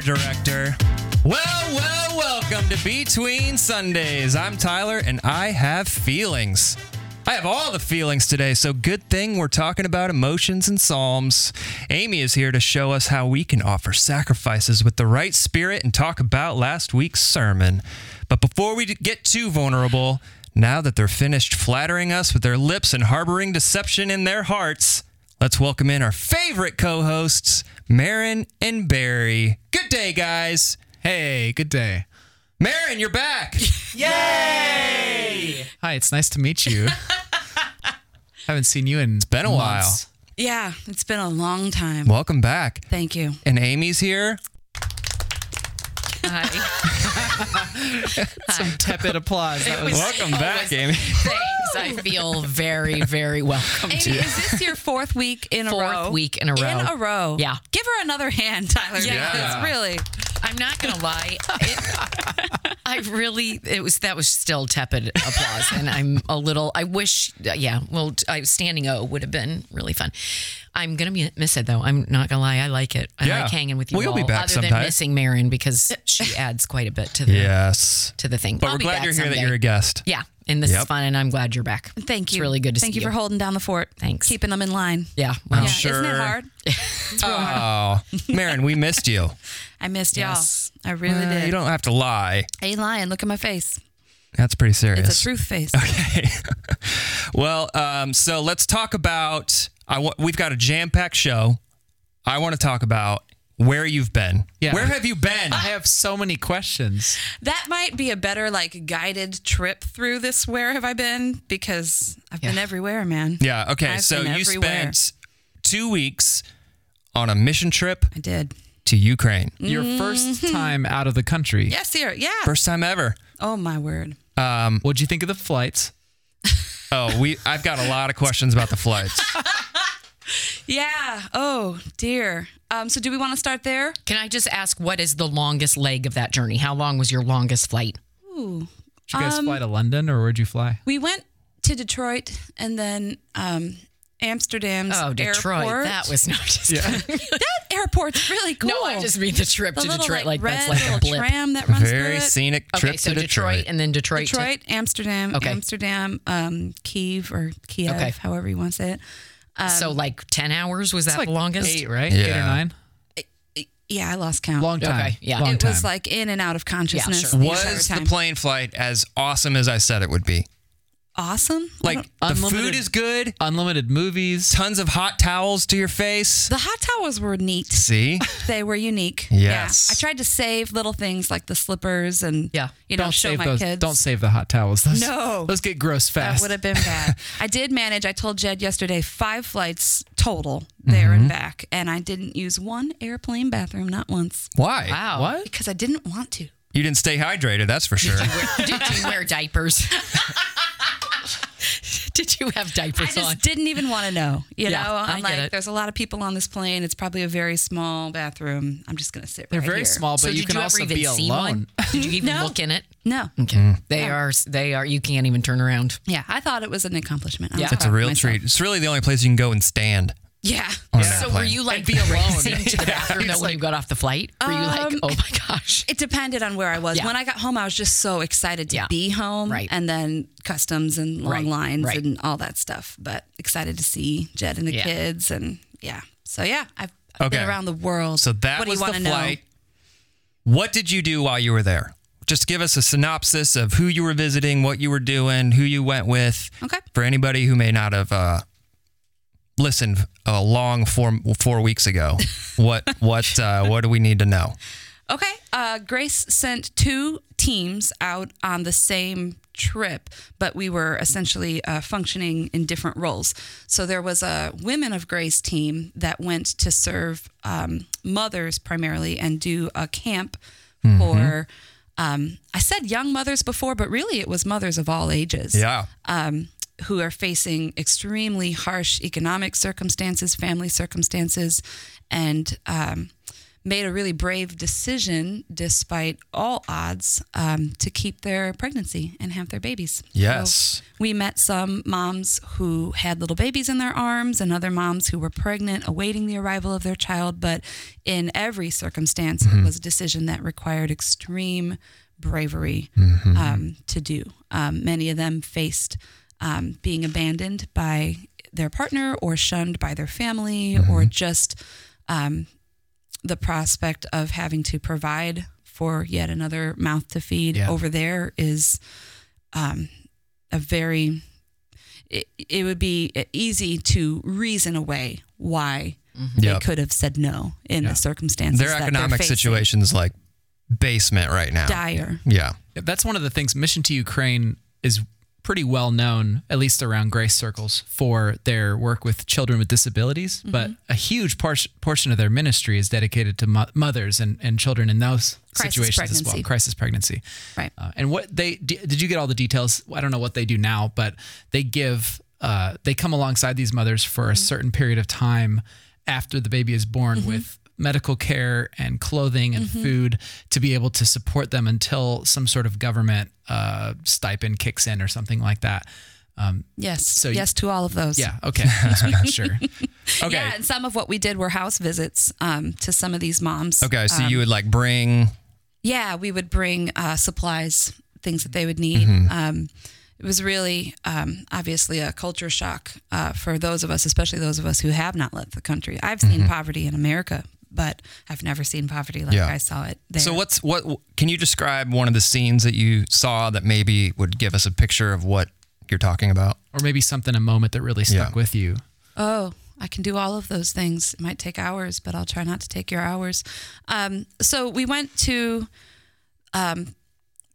theater director. Well, well, welcome to Between Sundays. I'm Tyler, and I have feelings. I have all the feelings today, so good thing we're talking about emotions and psalms. Amy is here to show us how we can offer sacrifices with the right spirit and talk about last week's sermon. But before we get too vulnerable, now that they're finished flattering us with their lips and harboring deception in their hearts, let's welcome in our favorite co hosts, Maron and Barry. Good day, guys. Hey, good day. Maron, you're back. Yay! Hi, it's nice to meet you. Haven't seen you in it's been a while. Yeah, it's been a long time. Welcome back. Thank you. And Amy's here. Hi. Some tepid applause. That was Welcome back, Amy. Thanks. I feel very, very welcome Amy, to is this your fourth week in a row? Fourth week in a row. In a row. Yeah. Give her another hand, Tyler. Yeah. because really. I'm not gonna lie. It, I really, it was that was still tepid applause, and I'm a little. I wish, yeah. Well, I standing O would have been really fun. I'm gonna be, miss it though. I'm not gonna lie. I like it. I Yeah. like hanging with you Well, you'll all. be back other sometime. than missing Maron because she adds quite a bit to the Yes. to the thing. But I'll we're be glad back you're here that you're a guest. Yeah, and this Yep. is fun, and I'm glad you're back. Thank you. It's really good to Thank see you Thank you for holding down the fort. Thanks. Keeping them in line. Yeah, well, I'm Yeah, sure. Isn't it hard? Oh, Maron, we missed you. I missed Yes. y'all. I really Uh, did. you don't have to lie. I ain't lying. Look at my face. That's pretty serious. It's a truth face. Okay. well, um, so let's talk about. I w- we've got a jam-packed show. I want to talk about where you've been. Yeah. Where have you been? I have so many questions. That might be a better like guided trip through this. Where have I been? Because I've been everywhere, man. yeah. Okay. I've so you everywhere. spent two weeks on a mission trip I did. to Ukraine. Your Mm-hmm. first time out of the country. Yes, here. Yeah. First time ever. Oh my word. What'd you think of the flights? Oh, we. I've got a lot of questions about the flights. Yeah. Oh dear. Um. So do we want to start there? Can I just ask what is the longest leg of that journey? How long was your longest flight? Ooh. Did you guys Um, fly to London or where'd you fly? We went to Detroit and then um, Amsterdam's Oh, Detroit. airport. That was not just that airport's really cool. No, I just mean the trip the to little, Detroit. like, Like, red that's like a little blip. tram that runs through Very it. scenic Okay, trip so to Detroit. Detroit. and then Detroit. to- Detroit, Amsterdam, Okay. Amsterdam, um, Kiev or Kiev, Okay. however you want to say it. Um, so like ten hours was that like the longest? eight, right? Eight or Yeah. nine? Yeah, I lost count. Long time. Okay, yeah. Long it time. was like in and out of consciousness. sure. the entire Was the plane flight as awesome as I said it would be? Awesome? Like don't- the food is good. Unlimited movies. Tons of hot towels to your face. the hot towels were neat. See? They were unique. Yes. Yeah. I tried to save little things like the slippers and Yeah. you know, don't show save my those. kids. Don't save the hot towels. Those, No. Those get gross fast. That fast. would have been bad. I did manage. I told Jed yesterday five flights total there and mm-hmm. back, and I didn't use one airplane bathroom, not once, Why? Wow. what? because I didn't want to. You didn't stay hydrated, that's for sure. Did you wear diapers? Did you have diapers on? I just on? didn't even want to know. You Yeah, know, I I'm get like, it. there's a lot of people on this plane. It's probably a very small bathroom. I'm just gonna sit. They're right very here. small, but So you can you also ever even be see alone. one? Did you even No. look in it? No. Okay. Mm. They are. They are. You can't even turn around. Yeah, I thought it was an accomplishment. I Yeah. It's a real treat. It's really the only place you can go and stand. Yeah. on So an were you like be alone. racing to the bathroom though when you got off the flight? Were you like, Um, oh my gosh? It depended on where I was. Yeah. When I got home, I was just so excited to Yeah. be home, Right. and then customs and long Right, lines right. and all that stuff. But excited to see Jed and the Yeah. kids, and yeah. So yeah, I've, I've Okay. been around the world. So that what do was you the want to flight. What did you do while you were there? Just give us a synopsis of who you were visiting, what you were doing, who you went with. Okay. For anybody who may not have uh, listened a long four four weeks ago, what what uh, what do we need to know? Okay. Uh, Grace sent two teams out on the same trip, but we were essentially uh, functioning in different roles. So there was a Women of Grace team that went to serve um, mothers primarily and do a camp for. Um, I said young mothers before, but really it was mothers of all ages Yeah. um, who are facing extremely harsh economic circumstances, family circumstances, and um, made a really brave decision, despite all odds, um, to keep their pregnancy and have their babies. Yes. So we met some moms who had little babies in their arms and other moms who were pregnant, awaiting the arrival of their child. But in every circumstance, it was a decision that required extreme bravery um, to do. Um, many of them faced um, being abandoned by their partner or shunned by their family or just um, the prospect of having to provide for yet another mouth to feed Yeah. over there is um, a very it, it would be easy to reason away why they Yep. could have said no in the circumstances Their that they're economic facing. situation's like basement right now. dire Yeah. That's one of the things. Mission to Ukraine is pretty well known, at least around grace circles, for their work with children with disabilities. Mm-hmm. But a huge por- portion of their ministry is dedicated to mo- mothers and, and children in those Crisis situations as well. Crisis pregnancy. right Uh, and what they d- did you get all the details? I don't know what they do now, but they give uh, they come alongside these mothers for a certain period of time after the baby is born with medical care and clothing and food to be able to support them until some sort of government uh, stipend kicks in or something like that. Um, yes So you- yes to all of those yeah. Okay. Just making sure. Okay. yeah and some of what we did were house visits um, to some of these moms Okay. So Um, you would like bring. yeah, we would bring uh, supplies, things that they would need. Mm-hmm. Um, it was really um, obviously a culture shock uh, for those of us, especially those of us who have not left the country. I've seen poverty in America, but I've never seen poverty like. Yeah. I saw it there. So what's what? Can you describe one of the scenes that you saw that maybe would give us a picture of what you're talking about? or maybe something, a moment that really stuck Yeah. with you. Oh, I can do all of those things. It might take hours, but I'll try not to take your hours. Um, so we went to um,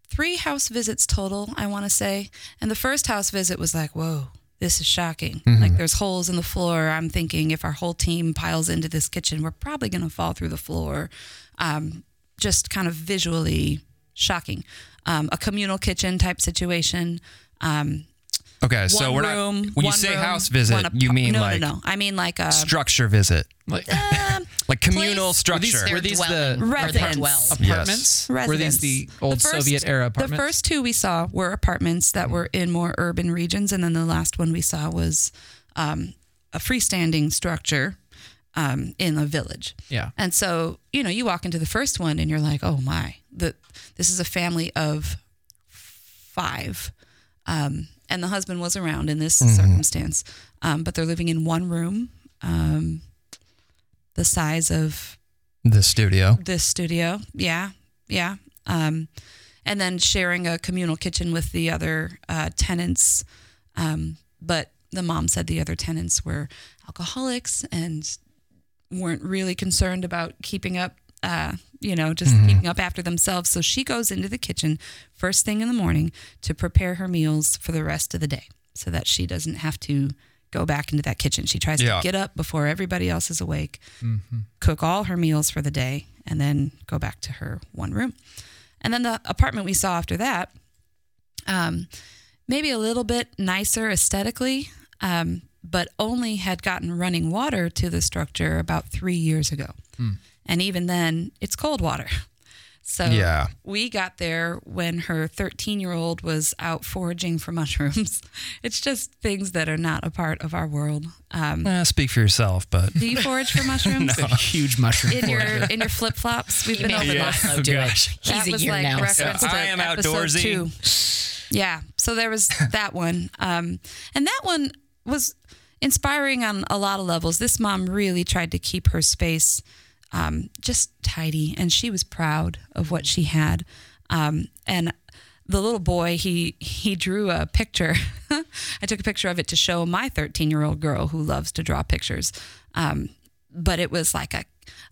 three house visits total, I want to say. And the first house visit was like, whoa, this is shocking. Like there's holes in the floor. I'm thinking if our whole team piles into this kitchen, we're probably going to fall through the floor. Um, just kind of visually shocking. Um, a communal kitchen type situation. Um, Okay. so one we're room, not. When you say room, house visit, one you mean no, like no, no. I mean like a structure visit, Like, like communal Place- structure. these- were these the dwelling, or their Residence. apartments? Were these the old first- Soviet era apartments? The first two we saw were apartments that were in more urban regions, and then the last one we saw was um, a freestanding structure um, in a village. Yeah. And so, you know, you walk into the first one and you're like, oh my, the, this is a family of five. Um, and the husband was around in this circumstance, um, but they're living in one room, um, the size of the studio. this studio. Yeah, yeah. Um, and then sharing a communal kitchen with the other uh, tenants. Um, but the mom said the other tenants were alcoholics and weren't really concerned about keeping up, uh, you know, just keeping up after themselves. So she goes into the kitchen first thing in the morning to prepare her meals for the rest of the day so that she doesn't have to go back into that kitchen. She tries Yeah. to get up before everybody else is awake, cook all her meals for the day, and then go back to her one room. And then the apartment we saw after that, um, maybe a little bit nicer aesthetically, um, but only had gotten running water to the structure about three years ago. And even then, it's cold water. So Yeah. we got there when her 13 year old was out foraging for mushrooms. It's just things that are not a part of our world. Um, Eh, speak for yourself, but do you forage for mushrooms? It's a huge mushroom. In your in your flip flops, we've You been made over Milo this. do gosh. it. He's that a was year like now. reference Yeah. to I am episode outdoorsy. two. Yeah, so there was that one, um, and that one was inspiring on a lot of levels. This mom really tried to keep her space um, just tidy, and she was proud of what she had. Um, and the little boy, he he drew a picture. I took a picture of it to show my 13 year old girl who loves to draw pictures. Um, but it was like a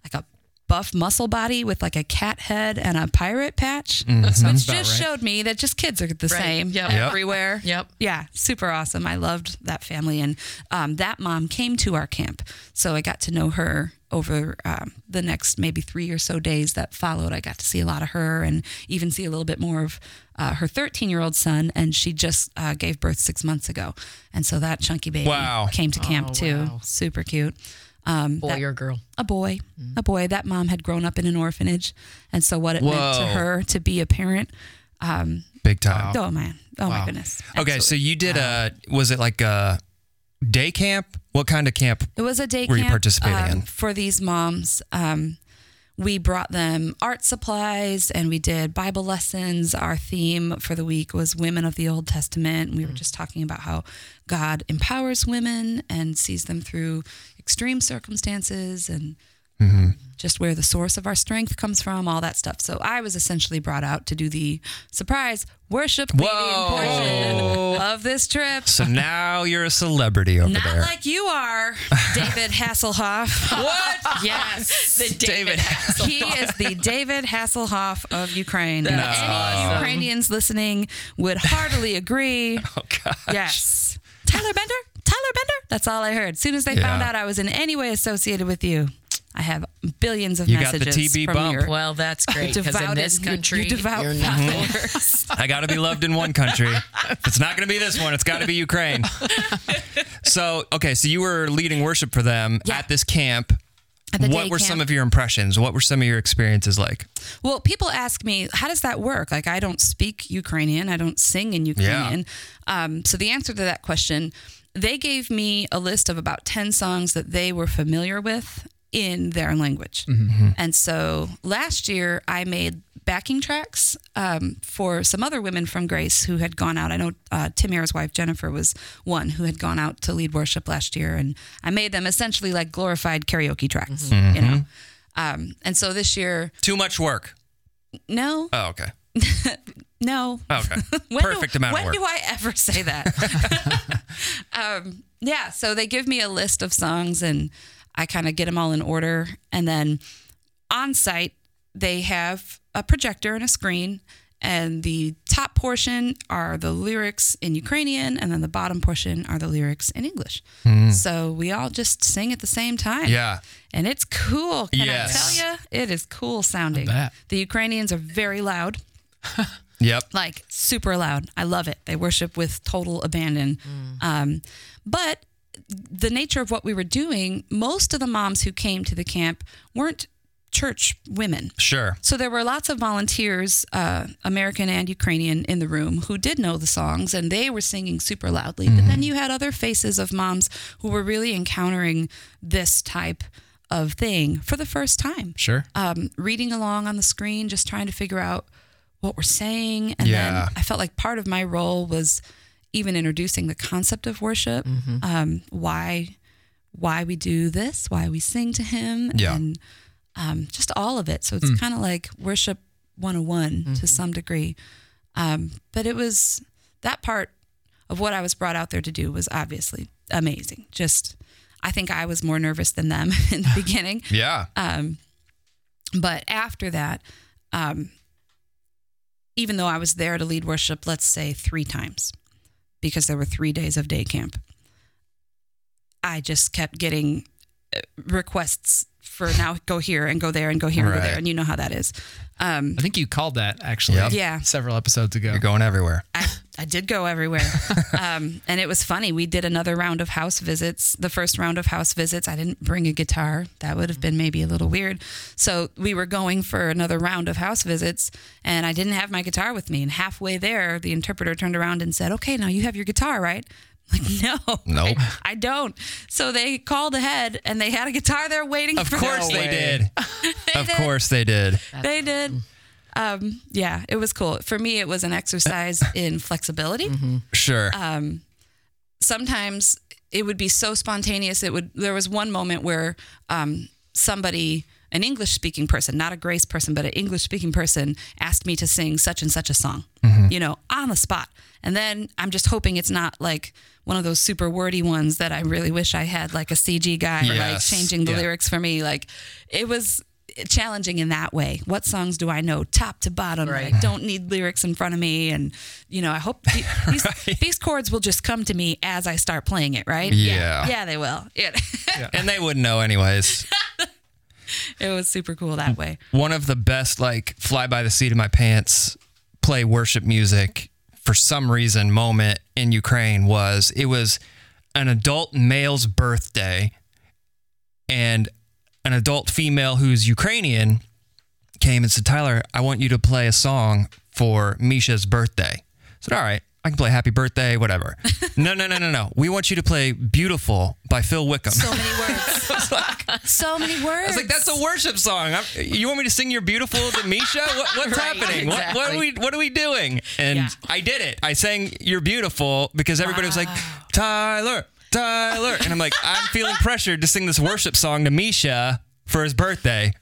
like a buff muscle body with like a cat head and a pirate patch, which just right. showed me that just kids are the Right. same Yep. Yep. everywhere. Yep. Yeah, super awesome. I loved that family, and um, that mom came to our camp, so I got to know her over um, the next maybe three or so days that followed. I got to see a lot of her, and even see a little bit more of uh, her 13 year old son, and she just uh, gave birth six months ago, and so that chunky baby Wow. came to camp Oh, too. wow. Super cute. Um, Boy that- or girl? a boy, a boy. That mom had grown up in an orphanage, and so what it meant to her to be a parent. Um, Big time. Oh man, oh my Wow. goodness. Okay, so you did a was it like a day camp? What kind of camp? It was a day Were you participating um, in? for these moms. Um, we brought them art supplies and we did Bible lessons. Our theme for the week was Women of the Old Testament. We were just talking about how God empowers women and sees them through extreme circumstances and Mm-hmm. just where the source of our strength comes from, all that stuff. So I was essentially brought out to do the surprise worship leading Whoa. portion of this trip. So now you're a celebrity over Not there. like you are, David Hasselhoff. what? Yes. The David He is the David Hasselhoff of Ukraine. That's Any awesome. Ukrainians listening would heartily agree. Oh god. Yes. Tyler Bender? Tyler Bender? That's all I heard. As soon as they Yeah. found out I was in any way associated with you, I have billions of You got the messages TB from bump. Well, that's great because in devoted- this you- country, you devout you're not followers. I got to be loved in one country. It's not going to be this one, it's got to be Ukraine. So, okay, so you were leading worship for them Yeah. at this camp. At the what day were camp. some of your impressions? What were some of your experiences like? Well, people ask me, how does that work? Like, I don't speak Ukrainian, I don't sing in Ukrainian. Um, so, the answer to that question, they gave me a list of about 10 songs that they were familiar with in their language. And so last year, I made backing tracks um, for some other women from Grace who had gone out. I know uh, Tim Ayer's wife, Jennifer, was one who had gone out to lead worship last year. And I made them essentially like glorified karaoke tracks, you know? Um, and so this year, Too much work. no, Oh, okay. No. Okay. Perfect do, amount when of work. When do I ever say that? um, yeah, so they give me a list of songs and I kind of get them all in order. And then on site, they have a projector and a screen. And the top portion are the lyrics in Ukrainian, and then the bottom portion are the lyrics in English. So we all just sing at the same time. Yeah. And it's cool. Can Yes. I tell you? It is cool sounding. The Ukrainians are very loud Yep. like super loud. I love it. They worship with total abandon. Um, but the nature of what we were doing, most of the moms who came to the camp weren't church women. Sure. So there were lots of volunteers, uh, American and Ukrainian, in the room who did know the songs and they were singing super loudly. But then you had other faces of moms who were really encountering this type of thing for the first time Sure. um, reading along on the screen, just trying to figure out what we're saying. And Yeah. then I felt like part of my role was even introducing the concept of worship, um, why why we do this, why we sing to Him, Yeah. and um, just all of it. So it's kind of like worship 101 to some degree. Um, but it was that part of what I was brought out there to do was obviously amazing. Just, I think I was more nervous than them in the beginning. Yeah. Um, but after that, um, even though I was there to lead worship, let's say three times, because there were three days of day camp, I just kept getting uh, requests for now go here and go there and go here and go Right. there. And you know how that is. Um, I think you called that actually Yep. Yeah. several episodes ago. You're going everywhere. I, I did go everywhere. um, and it was funny. We did another round of house visits. The first round of house visits, I didn't bring a guitar. That would have been maybe a little weird. So we were going for another round of house visits, and I didn't have my guitar with me. And halfway there, the interpreter turned around and said, Okay, now you have your guitar, right? I'm like, no, Nope. I, I don't. So they called ahead and they had a guitar there waiting Of for course them. they way. did. of did. course they did. They did. Um, yeah, it was cool. For me, it was an exercise in flexibility. Sure. um, sometimes it would be so spontaneous. It would. There was one moment where um, somebody, an English speaking person, not a Grace person, but an English speaking person, asked me to sing such and such a song. Mm-hmm. You know, on the spot. And then I'm just hoping it's not like one of those super wordy ones that I really wish I had, like a CG guy, like changing the Yeah. lyrics for me. Like it was challenging in that way. What songs do I know top to bottom? Right. I don't need lyrics in front of me, and you know, I hope the- these these chords will just come to me as I start playing it. Right? Yeah. yeah, they will. Yeah. and they wouldn't know anyways. it was super cool that way. One of the best like fly by the seat of my pants play worship music for some reason moment in Ukraine was it was an adult male's birthday and an adult female who's Ukrainian came and said, Tyler, I want you to play a song for Misha's birthday. I said, All right, I can play Happy Birthday, whatever. no, no, no, no, no. We want you to play Beautiful by Phil Wickham. So many words. so many words. I was like, that's a worship song. I'm, you want me to sing "You're Beautiful" to Misha? What, what's Right, happening? What, what are we What are we doing? And Yeah. I did it. I sang "You're Beautiful" because everybody was like, Tyler, Tyler, and I'm like, I'm feeling pressured to sing this worship song to Misha for his birthday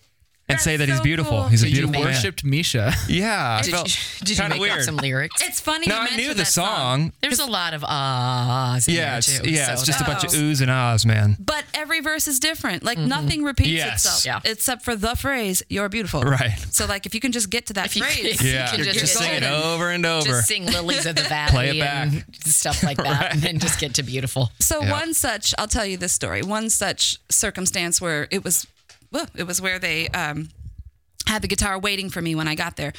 and say that That's he's beautiful. cool. He's a So you beautiful man. worshipped Misha. Yeah, I Did felt you, did you kinda make weird. up some lyrics? it's funny. no, you I mentioned knew the that song. There's a lot of ahs in Yeah, there it's, too. yeah, so it's just a bunch of that's- oohs and ahs, man. But every verse is different. Like mm-hmm. nothing repeats Yes. itself, Yeah. except for the phrase "You're beautiful." Right. So, like, if you can just get to that If you could- phrase, if you Yeah, could just, just sing it golden. over and over. Just sing Lilies of the Valley Play it and stuff like that, and then just get to beautiful. So one such, I'll tell you this story. One such circumstance where it was, well, it was where they um, had the guitar waiting for me when I got there.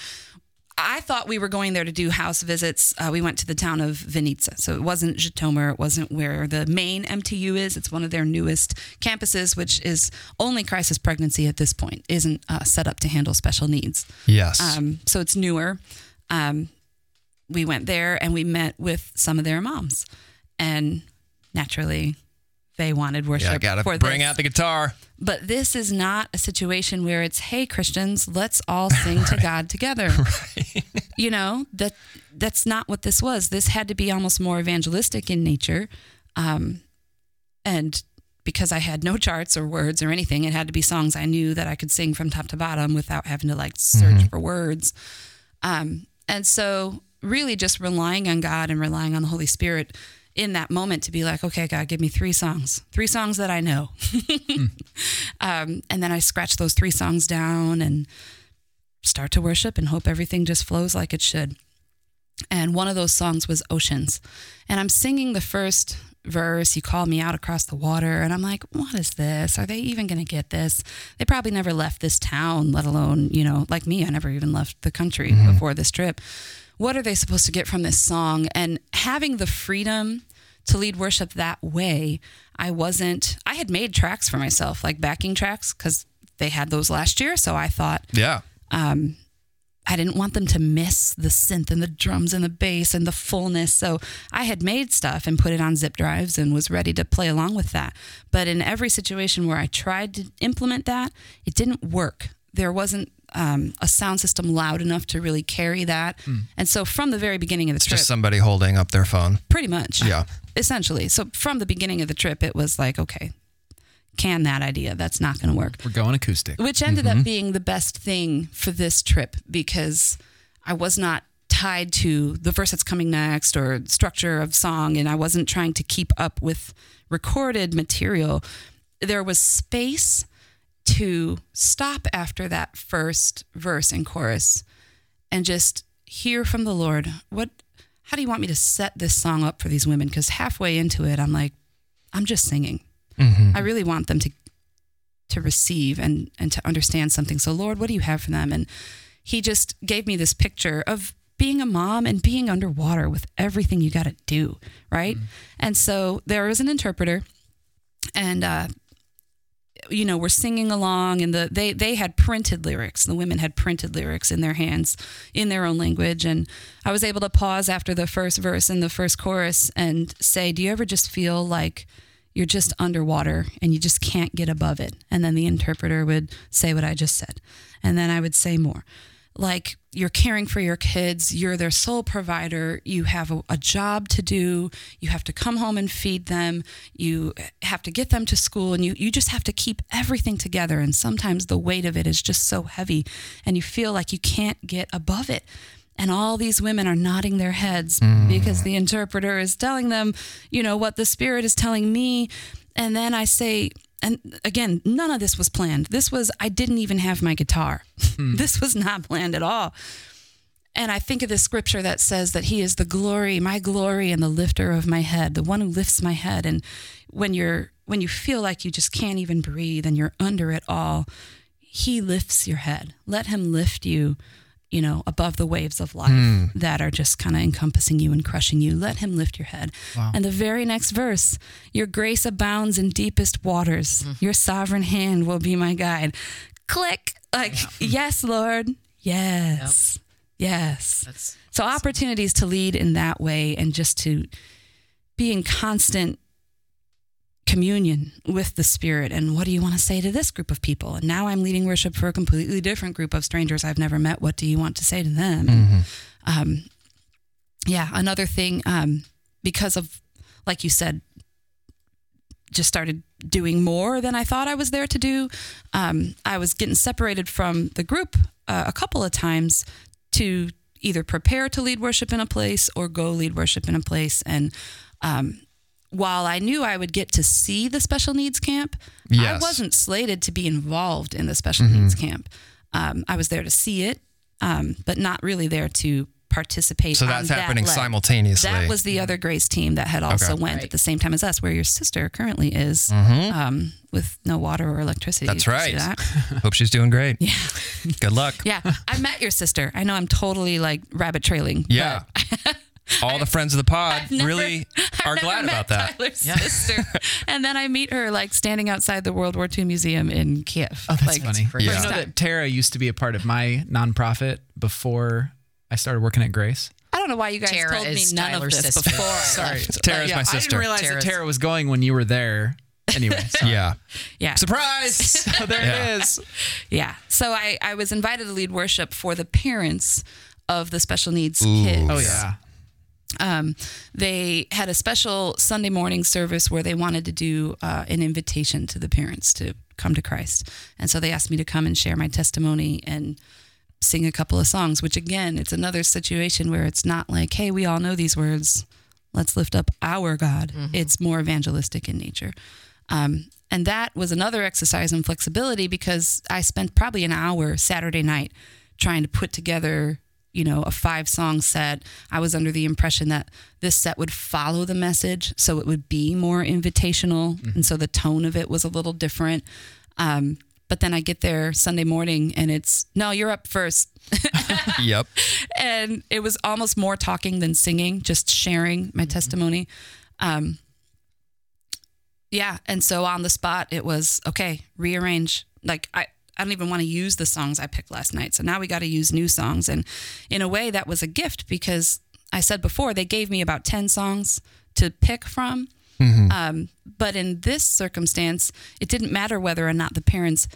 I thought we were going there to do house visits. Uh, we went to the town of Vinnytsia, so it wasn't Zhytomyr. It wasn't where the main MTU is. It's one of their newest campuses, which is only crisis pregnancy at this point. isn't uh, set up to handle special needs. yes. Um, so it's newer. Um, we went there and we met with some of their moms, and naturally, they wanted worship yeah, I gotta for bring this. out the guitar. But this is not a situation where it's, "Hey Christians, let's all sing to God together." You know that that's not what this was. This had to be almost more evangelistic in nature, um, and because I had no charts or words or anything, it had to be songs I knew that I could sing from top to bottom without having to like search for words. Um, and so, really, just relying on God and relying on the Holy Spirit in that moment to be like, okay, God, give me three songs, three songs that I know. um, and then I scratch those three songs down and start to worship and hope everything just flows like it should. And one of those songs was Oceans. And I'm singing the first verse. You called me out across the water. And I'm like, what is this? Are they even going to get this? They probably never left this town, let alone, you know, like me, I never even left the country before this trip. What are they supposed to get from this song? And having the freedom to lead worship that way, I wasn't, I had made tracks for myself, like backing tracks, because they had those last year. So I thought, Yeah. um, I didn't want them to miss the synth and the drums and the bass and the fullness. So I had made stuff and put it on zip drives and was ready to play along with that. But in every situation where I tried to implement that, it didn't work. There wasn't um, a sound system loud enough to really carry that. And so from the very beginning of the trip, Just somebody holding up their phone. pretty much. Yeah. Essentially. So from the beginning of the trip, it was like, okay, can that idea? That's not going to work We're going acoustic. which ended up mm-hmm. being the best thing for this trip because I was not tied to the verse that's coming next or structure of song, and I wasn't trying to keep up with recorded material. There was space to stop after that first verse and chorus and just hear from the Lord. What? How do you want me to set this song up for these women? Because halfway into it, I'm like, I'm just singing. I really want them to to receive and and to understand something. So Lord, what do you have for them? And he just gave me this picture of being a mom and being underwater with everything you got to do, right? And so there was an interpreter and uh you know, we're singing along and the they they had printed lyrics. The women had printed lyrics in their hands in their own language and I was able to pause after the first verse and the first chorus and say, "Do you ever just feel like you're just underwater and you just can't get above it?" And then the interpreter would say what I just said. And then I would say more. Like you're caring for your kids, you're their sole provider, you have a, a job to do, you have to come home and feed them, you have to get them to school, and you, you just have to keep everything together. And sometimes the weight of it is just so heavy, and you feel like you can't get above it. And all these women are nodding their heads hmm. because the interpreter is telling them, you know, what the Spirit is telling me. And then I say, and again, none of this was planned. This was, I didn't even have my guitar. Hmm. this was not planned at all. And I think of this scripture that says that he is the glory, my glory and the lifter of my head, the one who lifts my head. And when you're when you feel like you just can't even breathe and you're under it all, he lifts your head. Let him lift you you know, above the waves of life Hmm. that are just kind of encompassing you and crushing you. Let him lift your head. And the very next verse, your grace abounds in deepest waters. Hmm. Your sovereign hand will be my guide. Click. Like, yes, Lord. Yes. Yes. That's So opportunities to lead in that way and just to be in constant communion with the spirit. And what do you want to say to this group of people? And now i'm leading worship for a completely different group of strangers i've never met. What do you want to say to them? And, um, yeah another thing um, because of like you said just started doing more than i thought i was there to do um, i was getting separated from the group uh, a couple of times to either prepare to lead worship in a place or go lead worship in a place. And um, while I knew I would get to see the special needs camp, I wasn't slated to be involved in the special needs camp. Um, I was there to see it, um, but not really there to participate. So that's that happening leg. simultaneously. That was the other Grace team that had also Okay. went at the same time as us, where your sister currently is, um, with no water or electricity. Mm-hmm. That's Did you see right. that? Hope she's doing great. Yeah. Good luck. Yeah, I met your sister. I know I'm totally like rabbit trailing. Yeah. All the friends of the pod I've never- really I've are never glad met about that. Tyler's sister, and then I meet her like standing outside the World War II museum in Kiev. Oh, that's like, funny. great. You Yeah. know that Tara used to be a part of my nonprofit before I started working at Grace. I don't know why you guys Tara told me none Tyler's of this sister. before. Sorry, left. Tara's Yeah, my sister. I didn't realize Tara's- that Tara was going when you were there. Anyway, so Yeah. Yeah, Surprise. so there Yeah. it is. yeah. So I, I was invited to lead worship for the parents of the special needs kids. Oh yeah. Um, they had a special Sunday morning service where they wanted to do uh, an invitation to the parents to come to Christ. And so they asked me to come and share my testimony and sing a couple of songs, which again, it's another situation where it's not like, hey, we all know these words. Let's lift up our God. It's more evangelistic in nature. Um, and that was another exercise in flexibility because I spent probably an hour Saturday night trying to put together, you know, a five song set. I was under the impression that this set would follow the message, so it would be more invitational, and so the tone of it was a little different. Um, but then I get there Sunday morning, and it's no, you're up first, yep. and it was almost more talking than singing, just sharing my testimony. Um, yeah, and so on the spot, it was okay. Rearrange. Like I, I don't even want to use the songs I picked last night. So now we got to use new songs, and in a way, that was a gift because I said before they gave me about ten songs to pick from. Um, but in this circumstance, it didn't matter whether or not the parents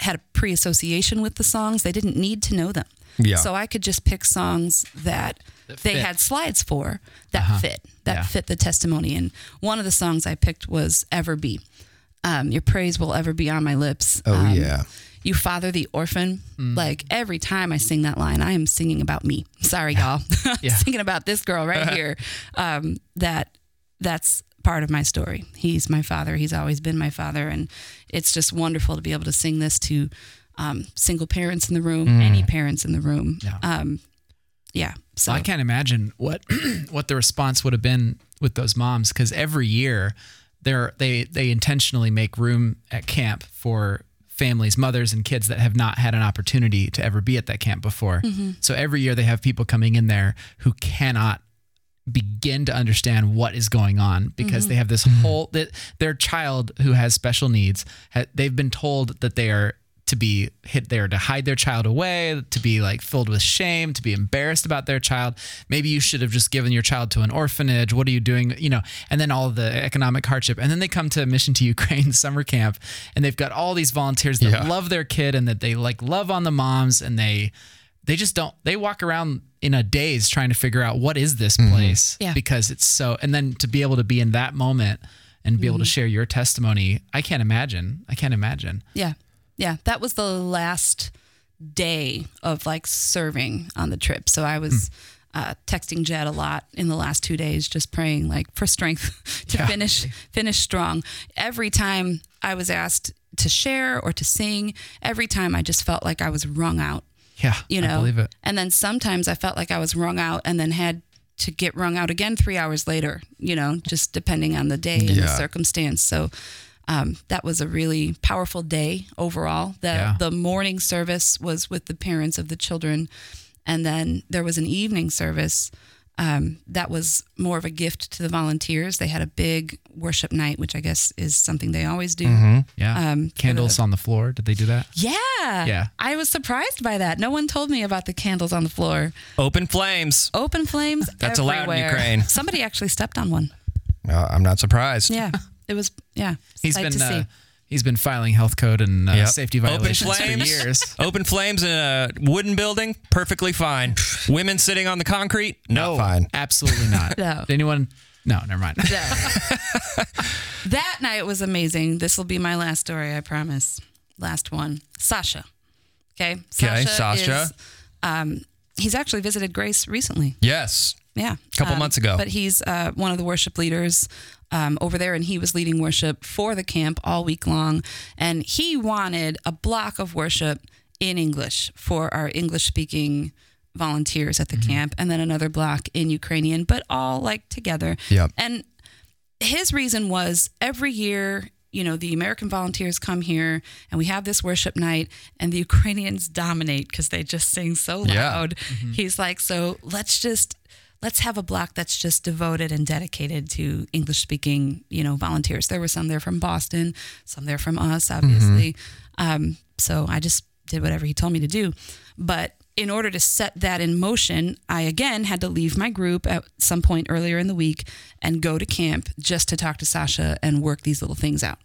had a pre-association with the songs. They didn't need to know them. Yeah. So I could just pick songs that, they had slides for that fit, that Yeah. fit the testimony. And one of the songs I picked was Ever Be. Um, Your praise will ever be on my lips. Oh, Um, yeah. You father the orphan. Like every time I sing that line, I am singing about me. Sorry, y'all. I'm Yeah. singing about this girl right here. Um, that that's part of my story. He's my father. He's always been my father, and it's just wonderful to be able to sing this to um, single parents in the room, any parents in the room. Yeah. Um, yeah. So I can't imagine what what the response would have been with those moms because every year they're they they intentionally make room at camp for families, mothers and kids that have not had an opportunity to ever be at that camp before. Mm-hmm. So every year they have people coming in there who cannot begin to understand what is going on because mm-hmm. they have this whole that their child who has special needs they've been told that they are to be hit there to hide their child away to be like filled with shame to be embarrassed about their child. Maybe you should have just given your child to an orphanage. What are you doing? You know and then all the economic hardship. And then they come to mission to ukraine summer camp and they've got all these volunteers that Yeah. love their kid and that they like love on the moms and they they just don't they walk around in a daze trying to figure out what is this mm-hmm. place? Yeah. because it's so and then to be able to be in that moment and be able to mm-hmm. share your testimony i can't imagine. I can't imagine. Yeah. Yeah. That was the last day of like serving on the trip. So I was uh, texting Jed a lot in the last two days, just praying like for strength to Yeah. finish finish strong. Every time I was asked to share or to sing, every time I just felt like I was wrung out. yeah You know, i believe it and then sometimes I felt like I was wrung out and then had to get wrung out again three hours later, you know, just depending on the day and the circumstance. So um, that was a really powerful day overall. The, Yeah. the morning service was with the parents of the children. And then there was an evening service um, that was more of a gift to the volunteers. They had a big worship night, which I guess is something they always do. Yeah. Um, for Candles on the floor. Did they do that? Yeah. Yeah. I was surprised by that. No one told me about the candles on the floor. Open flames. Open flames. That's allowed in. Ukraine. Somebody actually stepped on one. Uh, I'm not surprised. Yeah. It was, yeah. He's sight been to uh, see. he's been filing health code and uh, Yep. safety Open violations for flames. years. Open flames in a wooden building, perfectly fine. Women sitting on the concrete, not fine. Absolutely not. No. Anyone? No, never mind. that night was amazing. This will be my last story, I promise. Last one. Sasha. Okay. Okay, Sasha. Is, um, he's actually visited Grace recently. Yes. Yeah. A couple months ago. But he's uh, one of the worship leaders um, over there, and he was leading worship for the camp all week long. And he wanted a block of worship in English for our English speaking volunteers at the Mm-hmm. camp, and then another block in Ukrainian, but all like together. Yep. And his reason was every year, you know, the American volunteers come here and we have this worship night, and the Ukrainians dominate because they just sing so Yeah. loud. He's like, so let's just let's have a block that's just devoted and dedicated to English speaking, you know, volunteers. There were some there from Boston, some there from us, obviously. Um, so I just did whatever he told me to do. But in order to set that in motion, I again had to leave my group at some point earlier in the week and go to camp just to talk to Sasha and work these little things out.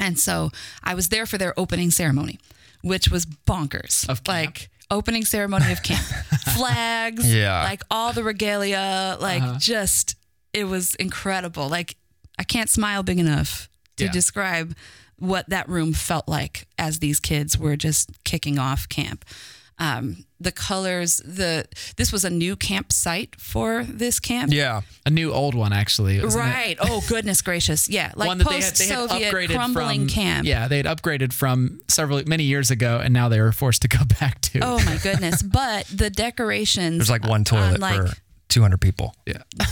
And so I was there for their opening ceremony, which was bonkers. Of camp? like opening ceremony of camp, flags, Yeah. like all the regalia, like Uh-huh. just it was incredible. Like I can't smile big enough to Yeah. describe what that room felt like as these kids were just kicking off camp. Um, the colors, the this was a new campsite for this camp. Yeah. A new old one, actually. wasn't it? Right. Oh goodness gracious. Yeah. Like one that they had, post they had Soviet upgraded crumbling from. camp. Yeah, they had upgraded from several many years ago, and now they were forced to go back to. Oh my goodness. But the decorations There's like one on, toilet like, for 200 people. yeah.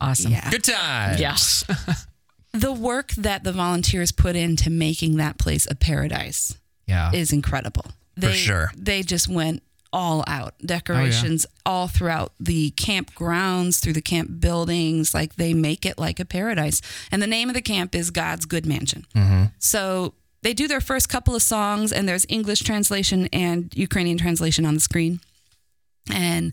Awesome. yeah. Good time. Yes. The work that the volunteers put into making that place a paradise Yeah. is incredible. They, sure. They just went all out. Oh, Decorations all throughout the camp grounds, through the camp buildings. Like they make it like a paradise. And the name of the camp is God's Good Mansion. Mm-hmm. So they do their first couple of songs, and there's English translation and Ukrainian translation on the screen. And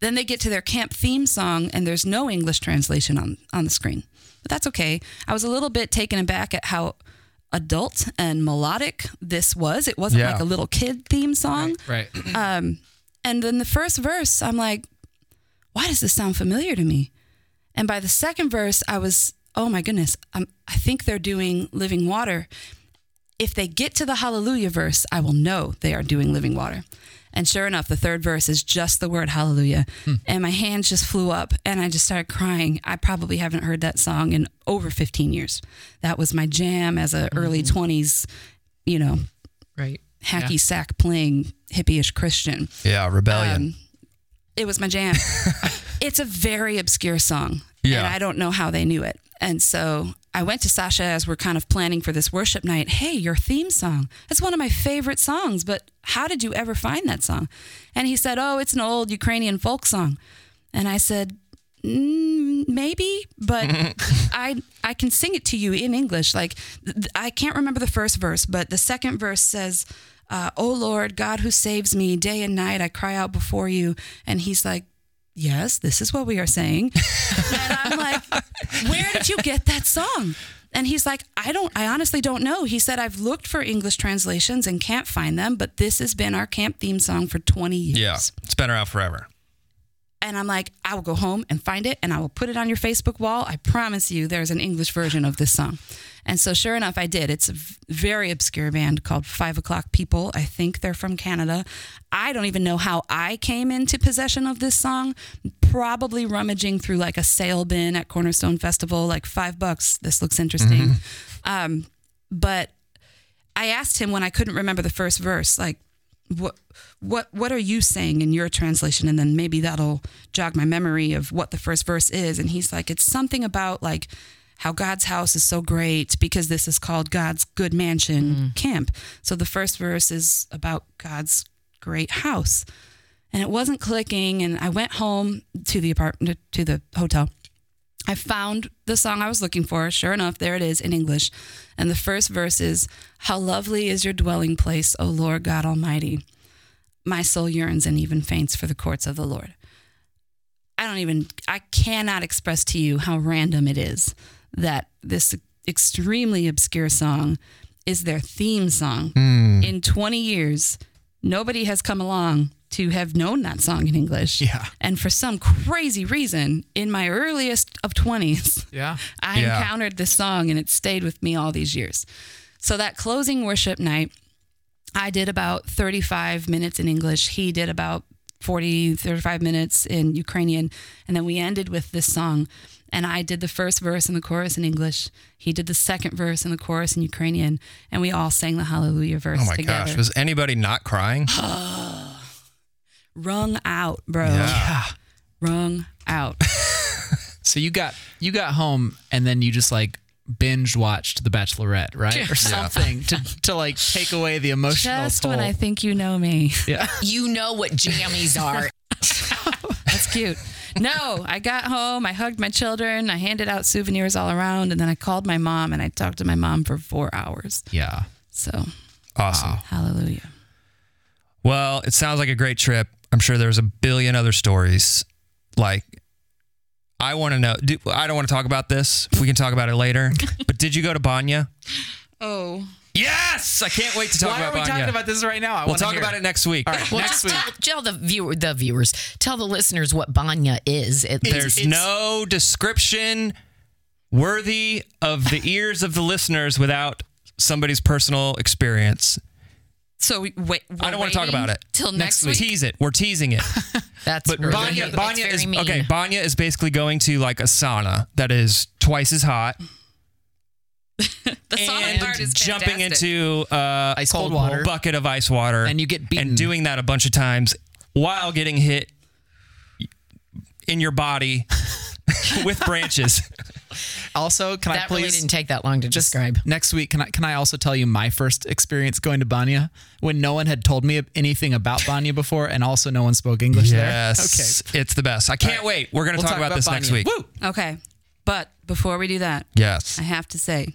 then they get to their camp theme song, and there's no English translation on, on the screen. But that's okay. I was a little bit taken aback at how adult and melodic this was. It wasn't Yeah. like a little kid theme song. right. Um, and then the first verse, I'm like, why does this sound familiar to me? And by the second verse, I was, oh my goodness, I'm, I think they're doing living water. If they get to the hallelujah verse, I will know they are doing living water. And sure enough, the third verse is just the word hallelujah. And my hands just flew up and I just started crying. I probably haven't heard that song in over 15 years. That was my jam as a early 20s, you know, Right. hacky sack playing hippie-ish Christian. Yeah. Rebellion. Um, it was my jam. it's a very obscure song. Yeah. And I don't know how they knew it. And so I went to Sasha as we're kind of planning for this worship night. Hey, your theme song. That's one of my favorite songs, but how did you ever find that song? And he said, Oh, it's an old Ukrainian folk song. And I said, mm, maybe, but I I can sing it to you in English. Like th- I can't remember the first verse, but the second verse says, uh, "Oh Lord, God who saves me, day and night I cry out before you." And he's like, "Yes, this is what we are saying." and I'm like, "Where did you get that song?" And he's like, I don't, I honestly don't know. He said, I've looked for English translations and can't find them, but this has been our camp theme song for 20 years. yeah. It's been around forever. And I'm like, I will go home and find it and I will put it on your Facebook wall. I promise you there's an English version of this song. And so, sure enough, I did. It's a very obscure band called Five O'Clock People. I think they're from Canada. I don't even know how I came into possession of this song. Probably rummaging through like a sale bin at Cornerstone Festival, like five bucks. This looks interesting. Um, but I asked him when I couldn't remember the first verse, like, what what what are you saying in your translation? And then maybe that'll jog my memory of what the first verse is. And he's like it's something about like how God's house is so great because this is called God's good mansion mm-hmm. camp. So the first verse is about God's great house. And it wasn't clicking. And I went home to the apartment, to the hotel. I found the song I was looking for. Sure enough, there it is in English. And the first verse is How lovely is your dwelling place, O Lord God Almighty. My soul yearns and even faints for the courts of the Lord. I don't even, I cannot express to you how random it is that this extremely obscure song is their theme song. Hmm. In 20 years, nobody has come along to have known that song in English. Yeah. And for some crazy reason, in my earliest of 20s, Yeah. I Yeah. encountered this song and it stayed with me all these years. So that closing worship night, I did about 35 minutes in English. He did about 40, 35 minutes in Ukrainian. And then we ended with this song. And I did the first verse and the chorus in English. He did the second verse and the chorus in Ukrainian. And we all sang the hallelujah verse Oh my together. gosh. Was anybody not crying? Wrung out, bro. Yeah. Wrung out. So you got you got home and then you just like binge watched The Bachelorette, right? Or something to to like take away the emotional Just toll. when I think you know me. yeah. You know what jammies are. That's cute. No, I got home, I hugged my children, I handed out souvenirs all around, and then I called my mom and I talked to my mom for four hours. Yeah. So, Awesome. hallelujah. Well, it sounds like a great trip. I'm sure there's a billion other stories. Like, I want to know. Do, I don't want to talk about this. We can talk about it later. but did you go to Banya? Oh, Yes, I can't wait to talk Why about Why are we Banya. talking about this right now? I we'll talk hear about it next week. All right. Well, Next just week. tell, tell the viewer, the viewers, tell the listeners what banya is. At least. There's no description worthy of the ears of the listeners without somebody's personal experience. So we, wait. I don't wanna talk about it. till Next next, week. week. Tease it. We're teasing it. That's But really, Banya, that's Banya very is mean. okay. Banya is basically going to like a sauna that is twice as hot The sauna and part is jumping fantastic. into uh, Ice cold cold water. bucket of ice water, And you get beaten. and doing that a bunch of times while getting hit in your body with branches. Also, can I That really please didn't take that long to just describe. next week? Can I can I also tell you my first experience going to Banya when no one had told me anything about Banya before, and also no one spoke English Yes, there? Okay, it's the best. I can't wait. We're going to We'll talk, talk about, about this next week. Woo! Okay, but before we do that, Yes. I have to say,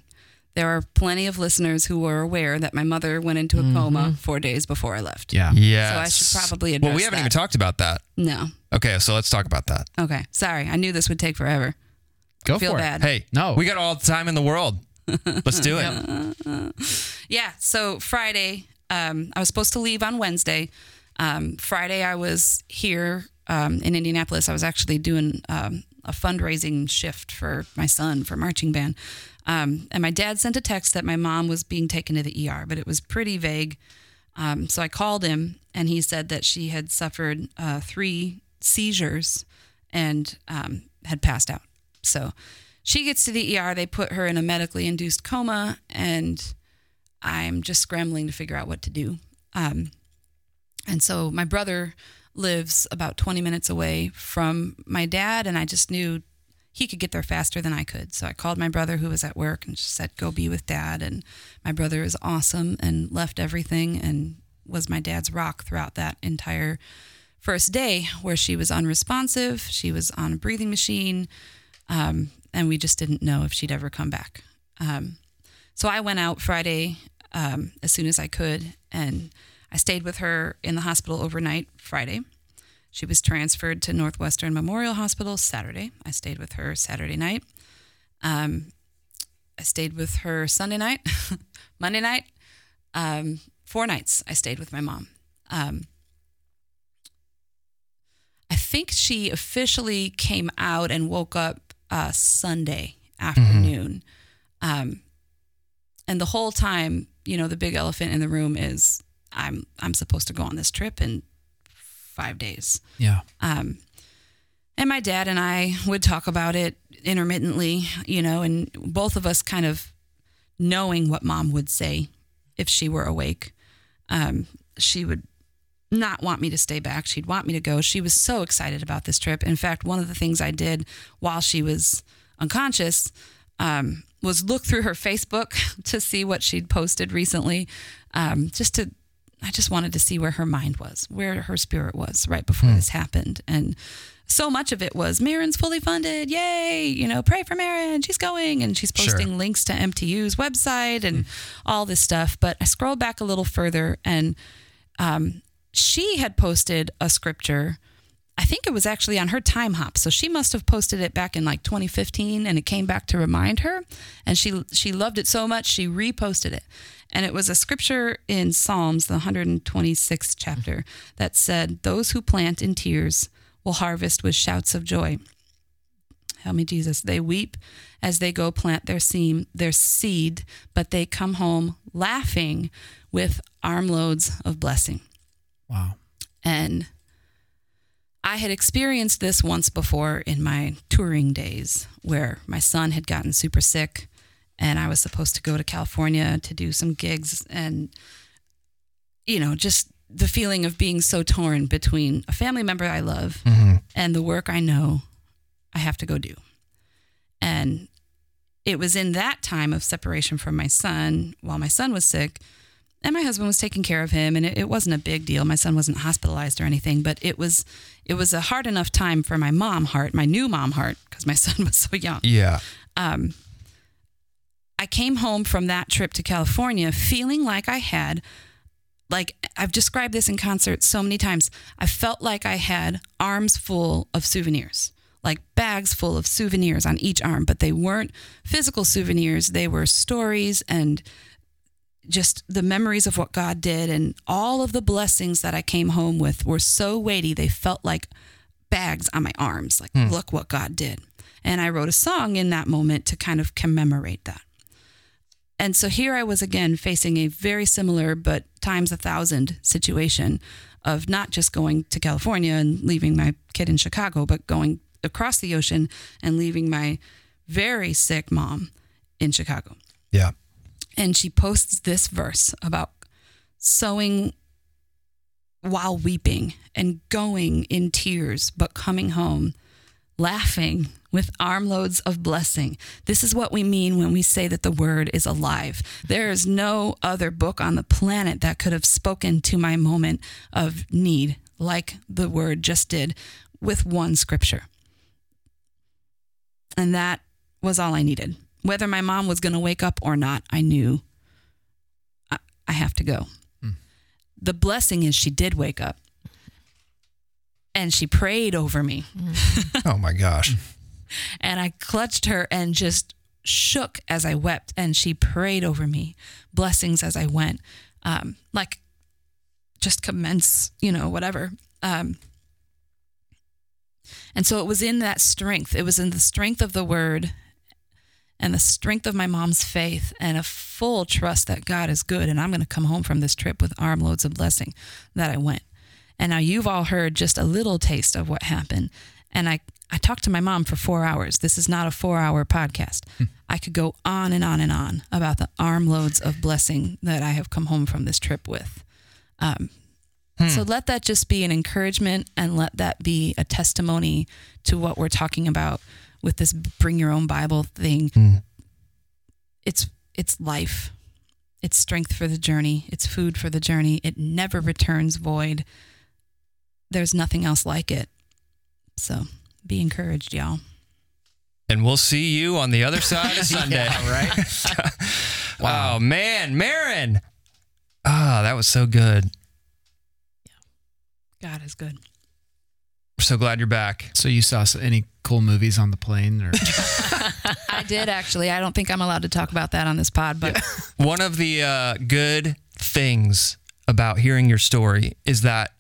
there are plenty of listeners who were aware that my mother went into a coma mm-hmm. four days before I left. Yeah. Yes. So I should probably Well, we haven't that. even talked about that. No. Okay, so let's talk about that. Okay. Sorry. I knew this would take forever. Go Feel for bad. Hey, No. we got all the time in the world. Let's do it. Yeah. So Friday, um, I was supposed to leave on Wednesday. Um, Friday, I was here um, in Indianapolis. I was actually doing um, a fundraising shift for my son for marching band. Um, and my dad sent a text that my mom was being taken to the ER, but it was pretty vague. Um, so I called him, and he said that she had suffered uh, three seizures and um, had passed out. So she gets to the ER. They put her in a medically induced coma, and I'm just scrambling to figure out what to do. Um, and so my brother lives about 20 minutes away from my dad, and I just knew he could get there faster than I could. So I called my brother who was at work and just said, Go be with dad. And my brother is awesome and left everything and was my dad's rock throughout that entire first day where she was unresponsive. She was on a breathing machine. Um, and we just didn't know if she'd ever come back. Um, so I went out Friday um, as soon as I could, and I stayed with her in the hospital overnight Friday. She was transferred to Northwestern Memorial Hospital Saturday. I stayed with her Saturday night. Um, I stayed with her Sunday night, Monday night. Um, four nights I stayed with my mom. Um, I think she officially came out and woke up uh, Sunday afternoon. Um, and the whole time, you know, the big elephant in the room is I'm I'm supposed to go on this trip in five days. Yeah. Um, and my dad and I would talk about it intermittently, you know, and both of us kind of knowing what mom would say if she were awake. Um, she would not want me to stay back. She'd want me to go. She was so excited about this trip. In fact, one of the things I did while she was unconscious um, was look through her Facebook to see what she'd posted recently, um, just to I just wanted to see where her mind was, where her spirit was right before this happened. And so much of it was Maron's fully funded. Yay. You know, pray for Maron. She's going. And she's Sure. posting links to MTU's website and all this stuff. But I scrolled back a little further and um, she had posted a scripture. I think it was actually on her Timehop. So she must have posted it back in like 2015 and it came back to remind her. And she she loved it so much she reposted it. And it was a scripture in Psalms, the 126th chapter, that said, Those who plant in tears will harvest with shouts of joy. Help me, Jesus. They weep as they go plant their seam, their seed, but they come home laughing with armloads of blessing. Wow. And I had experienced this once before in my touring days where my son had gotten super sick and I was supposed to go to California to do some gigs and you know, just the feeling of being so torn between a family member I love mm-hmm. and the work I know I have to go do. And it was in that time of separation from my son while my son was sick and my husband was taking care of him and it, it wasn't a big deal my son wasn't hospitalized or anything but it was it was a hard enough time for my mom heart my new mom heart because my son was so young Yeah. um, I came home from that trip to California feeling like I had, like I've described this in concert so many times. I felt like I had arms full of souvenirs, like bags full of souvenirs on each arm, but they weren't physical souvenirs. They were stories and just the memories of what God did. And all of the blessings that I came home with were so weighty, they felt like bags on my arms. Like, hmm. look what God did. And I wrote a song in that moment to kind of commemorate that. And so here I was again facing a very similar but times a thousand situation of not just going to California and leaving my kid in Chicago, but going across the ocean and leaving my very sick mom in Chicago. Yeah. And she posts this verse about sowing while weeping and going in tears, but coming home laughing with armloads of blessing. This is what we mean when we say that the word is alive. There is no other book on the planet that could have spoken to my moment of need like the word just did with one scripture. And that was all I needed. Whether my mom was going to wake up or not, I knew I, I have to go. The blessing is she did wake up and she prayed over me. Oh my gosh. And I clutched her and just shook as I wept. And she prayed over me, blessings as I went, um, like just commence, you know, whatever. Um, and so it was in that strength, it was in the strength of the word and the strength of my mom's faith and a full trust that God is good and I'm going to come home from this trip with armloads of blessing that I went. And now you've all heard just a little taste of what happened. And I, I talked to my mom for four hours. This is not a four hour podcast. I could go on and on and on about the armloads of blessing that I have come home from this trip with. Um, So let that just be an encouragement and let that be a testimony to what we're talking about with this bring your own Bible thing. It's it's life. It's strength for the journey. It's food for the journey. It never returns void. There's nothing else like it. So be encouraged, y'all. And we'll see you on the other side of Sunday. right? Wow, man, Maron. Ah, that was so good. Yeah. God is good. We're so glad you're back. So you saw any cool movies on the plane or I did actually. I don't think I'm allowed to talk about that on this pod, but One of the uh, good things about hearing your story is that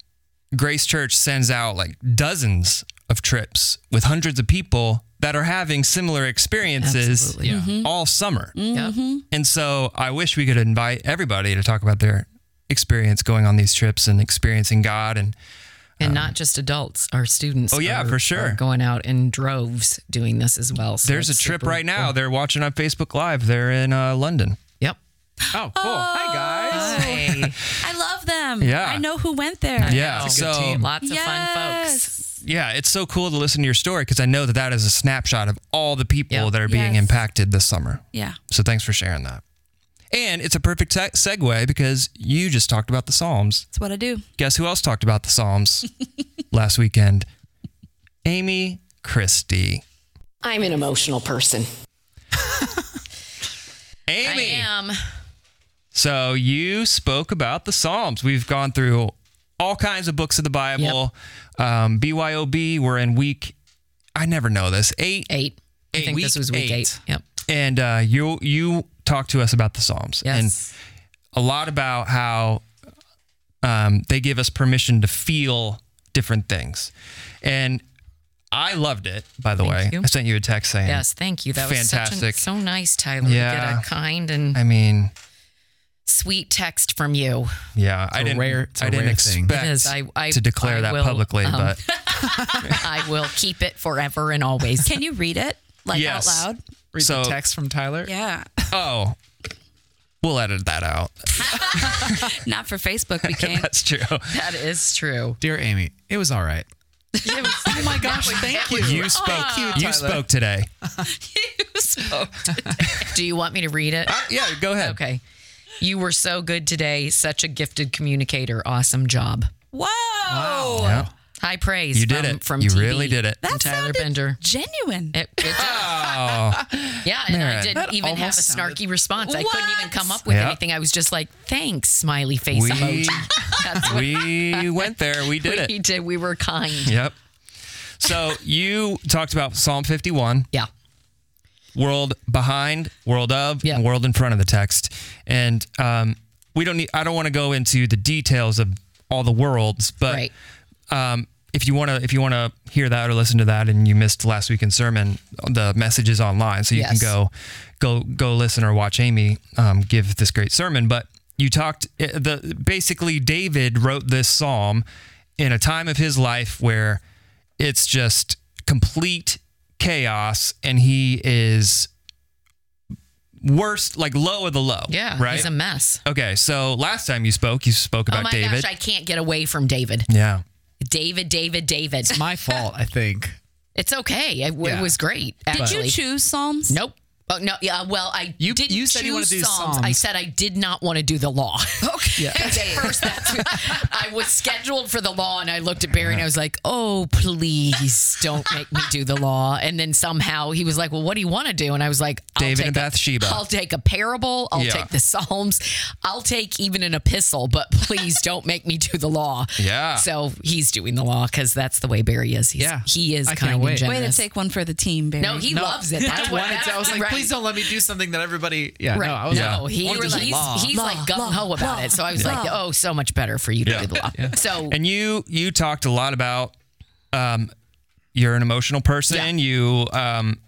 Grace Church sends out like dozens of trips with hundreds of people that are having similar experiences Absolutely. Yeah. all summer. Yeah. And so I wish we could invite everybody to talk about their experience going on these trips and experiencing God and And not just adults, our students. Oh, yeah, are- for sure. going out in droves doing this as well. So there's a trip super right now. They're watching on Facebook Live. They're in uh, London. Yep. Oh, cool. Hi guys. Hi. I love them. Yeah. I know who went there. Yeah. It's a good so team. Lots of fun folks. yeah, it's so cool to listen to your story because I know that that is a snapshot of all the people Yep. that are being Yes. impacted this summer. Yeah. So thanks for sharing that. And it's a perfect te- segue because you just talked about the Psalms. That's what I do. Guess who else talked about the Psalms last weekend? Amy Christie. I'm an emotional person. Amy. I am. So you spoke about the Psalms. We've gone through all kinds of books of the Bible. Um, BYOB, we're in week, I never know this, eight. Eight. I Eight. think this was week eight. eight. Yep. And uh, you you talked to us about the Psalms. Yes. And a lot about how um, they give us permission to feel different things. And I loved it, by the Thank way. you. I sent you a text saying, yes. Thank you. That was Fantastic. So nice, Tyler. Yeah. To get a kind and I mean, sweet text from you. yeah, I a didn't, rare- it's a I didn't rare thing. expect It is. I- I- to declare I that will, publicly, um, but I will keep it forever and always. Can you read it like Yes. out loud? Read So- the text from Tyler. Yeah. Oh, we'll edit that out. Not for Facebook. We can't. That's true. that is true. Dear Amy, it was all right. oh my gosh! Thank you. You spoke. you, you Tyler. spoke today. Do you want me to read it? Uh, yeah, go ahead. Okay. You were so good today. Such a gifted communicator. Awesome job. Whoa. Yeah. High praise. You did from, it. From You TV. really did it. That From Tyler sounded Bender. genuine. It, it did. Oh, Yeah, and I didn't That even have a almost sounded- snarky response. I couldn't even come up with Yep. anything. I was just like, "Thanks, smiley face We- emoji." That's we went there. We did we it. did. We were kind. Yep. So you talked about Psalm 51, Yeah. world behind, world of, Yeah. and world in front of the text. And um, we don't need. I don't want to go into the details of all the worlds, but Right. um, if you want to, if you want to hear that or listen to that, and you missed last weekend's sermon, the message is online, so you can go, go, go listen or watch Amy um, give this great sermon. But you talked eh, the basically David wrote this psalm in a time of his life where it's just complete chaos, and he is worst, like low of the low. Yeah. right. He's a mess. okay, so last time you spoke, you spoke about Oh about my David. gosh! I can't get away from David. yeah. David. David. David. It's my fault, I think. It's okay. It, it Yeah. was great. Did Actually. you choose Psalms? Nope. Oh no, yeah. Well, I You- didn't you said you wanted choose to do Psalms. I said I did not want to do the law. Okay. At first, that's I was scheduled for the law, and I looked at Barry and I was like, "Oh, please don't make me do the law." And then somehow he was like, "Well, what do you want to do?" And I was like, I'll David take and a- Bathsheba. I'll take a parable. I'll Yeah. take the Psalms. I'll take even an epistle, but please don't make me do the law." Yeah. So he's doing the law because that's the way Barry is. He's, Yeah. he is I can't kind and wait. generous. Way to take one for the team, Barry. no, he loves it. That's I what wanted to. I was like, right. Please don't let me do something that everybody. Yeah, Right. no, I was no, like, he, wanted to do he's, law. he's Law, like gung ho law, about law, it. So I was law. like, oh, so much better for you to Yeah. do the law. So And you you talked a lot about um you're an emotional person. You um th-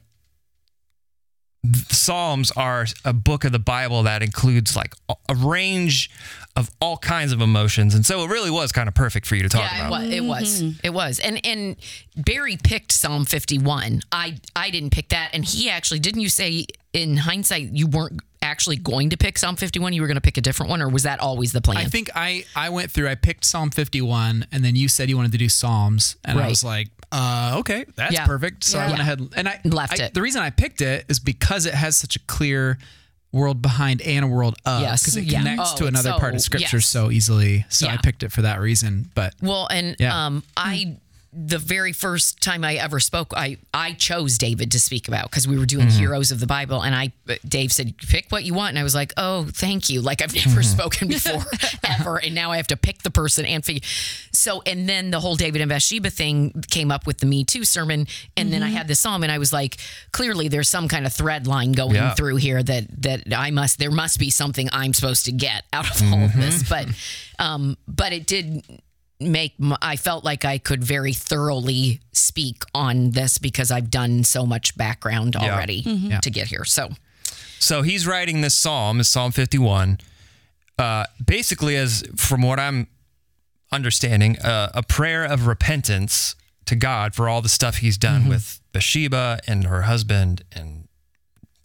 Psalms are a book of the Bible that includes like a- a range of all kinds of emotions, and so it really was kind of perfect for you to talk yeah, it about. was, it was. Mm-hmm. It was. And and Barry picked Psalm 51. I I didn't pick that. And he actually didn't you say in hindsight you weren't actually going to pick Psalm 51? You were going to pick a different one, or was that always the plan? I think I I went through. I picked Psalm 51, and then you said you wanted to do Psalms, and I was like, uh, okay, that's Yeah. perfect. So I went ahead and I Left I- it. The reason I picked it is because it has such a clear world behind and a world of, Yes. because it Yeah. connects Oh, to another so- part of Scripture yes. so easily. So I picked it for that reason. But Well, and Yeah. um, I the very first time I ever spoke, I I chose David to speak about because we were doing Mm-hmm. heroes of the Bible, and I Dave said pick what you want, and I was like, oh, thank you. Like I've never Mm-hmm. spoken before ever, and now I have to pick the person and figure. So and then the whole David and Bathsheba thing came up with the Me Too sermon, and then I Mm-hmm. had the psalm, and I was like, clearly there's some kind of thread line going Yeah. through here that that I must there must be something I'm supposed to get out of all of this, but um, but it did make m- I felt like I could very thoroughly speak on this because I've done so much background Yeah. already to get here. So So he's writing this psalm, is Psalm 51, uh, basically as from what I'm understanding, uh, a prayer of repentance to God for all the stuff he's done Mm-hmm. with Bathsheba and her husband and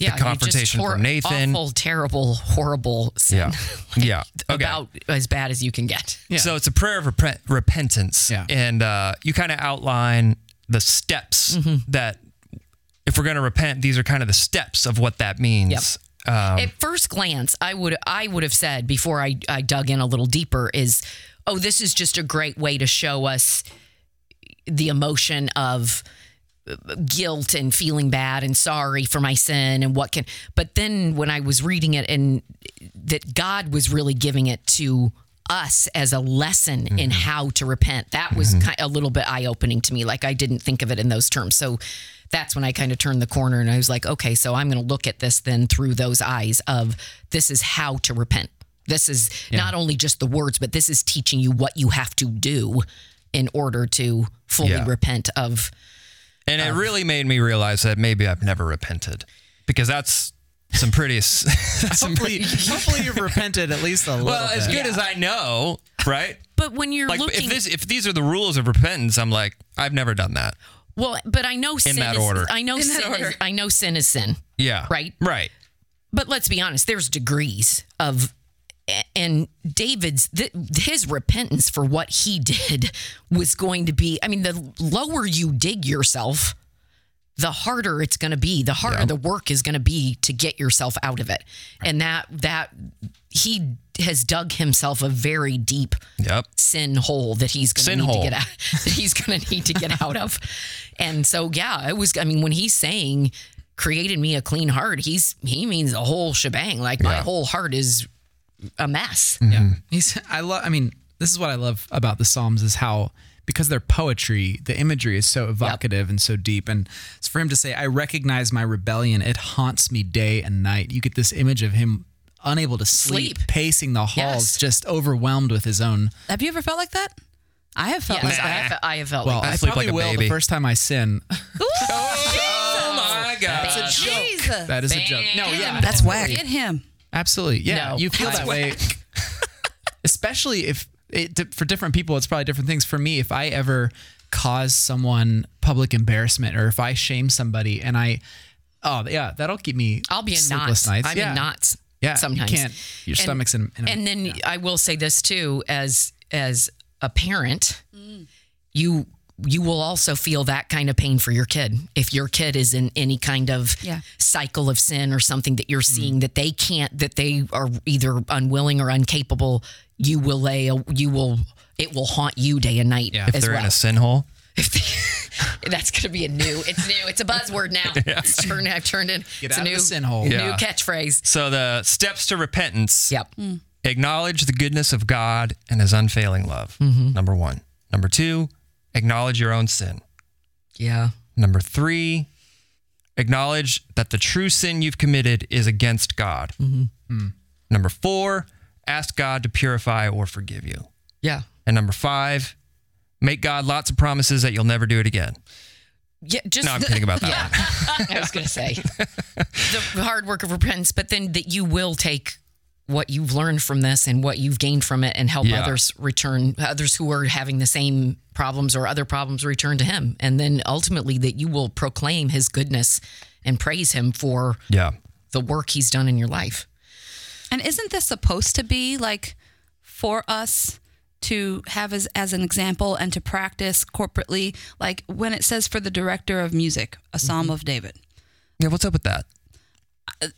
yeah, The confrontation just from Nathan. awful, terrible, horrible sin yeah, yeah. Okay. about as bad as you can get. Yeah. So it's a prayer of repent- repentance, Yeah. and uh, you kind of outline the steps Mm-hmm. that if we're going to repent, these are kind of the steps of what that means. Yep. At first glance, I would I would have said before I, I dug in a little deeper is, oh, this is just a great way to show us the emotion of guilt and feeling bad and sorry for my sin and what can but then when I was reading it and that God was really giving it to us as a lesson in mm-hmm. how to repent. That was mm-hmm. kind a little bit eye opening to me. Like I didn't think of it in those terms. So that's when I kind of turned the corner and I was like okay so I'm going to look at this then through those eyes of this is how to repent. This is not only just the words but this is teaching you what you have to do in order to fully Yeah. repent of And it um, really made me realize that maybe I've never repented because that's some pretty. s- some Hopefully, hopefully you've repented at least a little bit. well, as bit. good as I know, right? but when you're Like looking if this if these are the rules of repentance, I'm like I've never done that. well but I know sin in that is, order. I know In that sin is. I know sin is sin Yeah. Right. Right. but let's be honest there's degrees of and David's th- his repentance for what he did was going to be I mean the lower you dig yourself the harder it's going to be the harder the work is going to be to get yourself out of it and that that he has dug himself a very deep Yep. sin hole that he's going to need hole. to get out that he's going to need to get out of. And so yeah, it was I mean when he's saying created me a clean heart, he's he means the whole shebang. Like my whole heart is a mess. Mm-hmm. Yeah. He's I love I mean, this is what I love about the Psalms is how because they're poetry, the imagery is so evocative and so deep. And it's for him to say, I recognize my rebellion. It haunts me day and night. You get this image of him unable to sleep, Sleep. pacing the halls, Yes. just overwhelmed with his own. Have you ever felt like that? I have felt Yes, like I that. have, I have felt Well, like I, I sleep probably like a will baby. the first time I sin. Oh my god. That's a joke. Jesus. that is a joke. No, yeah. That's whack. Get him. Absolutely. Yeah. No, you feel that's that way. Especially if it, for different people, it's probably different things. For me, if I ever cause someone public embarrassment or if I shame somebody and I, oh, yeah, that'll keep me I'll be in sleepless knots. nights. I'm yeah. in knots. Yeah. sometimes You can't, your And- stomach's in, in a, and then I will say this too, as as a parent, mm. you you will also feel that kind of pain for your kid if your kid is in any kind of Yeah. cycle of sin or something that you're Mm-hmm. seeing that they can't that they are either unwilling or incapable. You will lay a, you will it will haunt you day and night Yeah. if as they're well. in a sin hole. That's going to be a new. It's new. It's a buzzword now. It's turned. I've turned it. Get it's out a of new the sin hole. New Yeah. catchphrase. So the steps to repentance. Yep. Acknowledge the goodness of God and his unfailing love. Number 1. Number 2, acknowledge your own sin. Yeah. Number 3, acknowledge that the true sin you've committed is against God. Mm-hmm. Hmm. Number 4, ask God to purify or forgive you. Yeah. And number 5, make God lots of promises that you'll never do it again. Yeah. Just No, I'm kidding about that. Yeah. I was going to say the hard work of repentance, but then that you will take what you've learned from this and what you've gained from it and help Yeah. others return, others who are having the same problems or other problems return to Him. And then ultimately that you will proclaim His goodness and praise Him for Yeah. the work He's done in your life. And isn't this supposed to be like for us to have as, as an example and to practice corporately? Like when it says for the director of music, a psalm mm-hmm. of David. Yeah, what's up with that?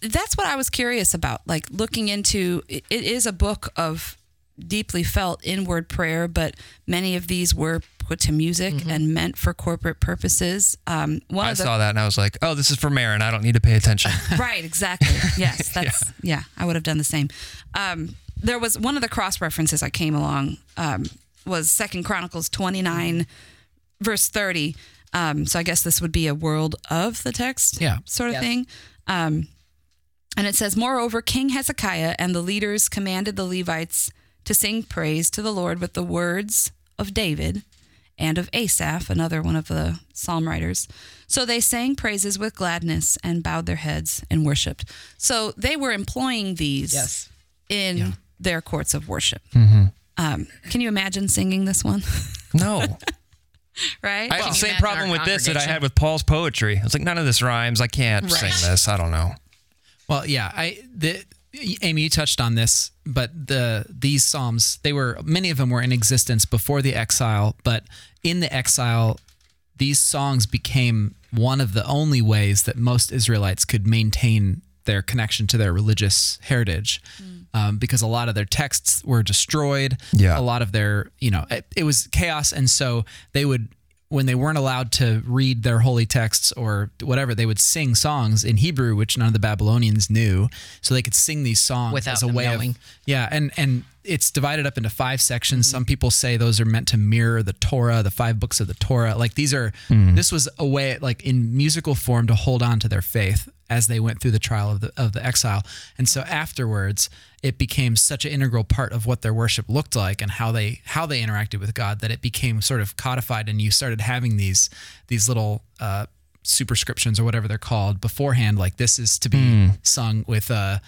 That's what I was curious about. Like looking into it, it is a book of deeply felt inward prayer, but many of these were put to music and meant for corporate purposes. Um, one I of the saw that and I was like, oh, this is for Maron. I don't need to pay attention. right exactly yes that's yeah. i would have done the same um, there was one of the cross references i came along um, was second chronicles 29 verse 30 um, so i guess this would be a world of the text Yeah. sort of Yes. thing um, and it says moreover king hezekiah and the leaders commanded the levites to sing praise to the lord with the words of david and of Asaph, another one of the psalm writers. So they sang praises with gladness and bowed their heads and worshiped. So they were employing these Yes. in their courts of worship. Mm-hmm. Um, can you imagine singing this one? No. right? I had Can the same problem with this that I had with Paul's poetry. It's like, none of this rhymes. I can't Right. sing this. I don't know. Well, yeah, I the Amy you touched on this, but the these psalms they were many of them were in existence before the exile, but in the exile, these songs became one of the only ways that most Israelites could maintain their connection to their religious heritage, um, because a lot of their texts were destroyed. Yeah. a lot of their you know it, it was chaos, and so they would when they weren't allowed to read their holy texts or whatever, they would sing songs in Hebrew, which none of the Babylonians knew, so they could sing these songs Without as a way knowing. of yeah, and and it's divided up into five sections. Some people say those are meant to mirror the Torah, the five books of the Torah. Like these are this was a way like in musical form to hold on to their faith as they went through the trial of the of the exile. And so afterwards, it became such an integral part of what their worship looked like and how they how they interacted with God that it became sort of codified and you started having these these little uh superscriptions or whatever they're called beforehand like this is to be sung with uh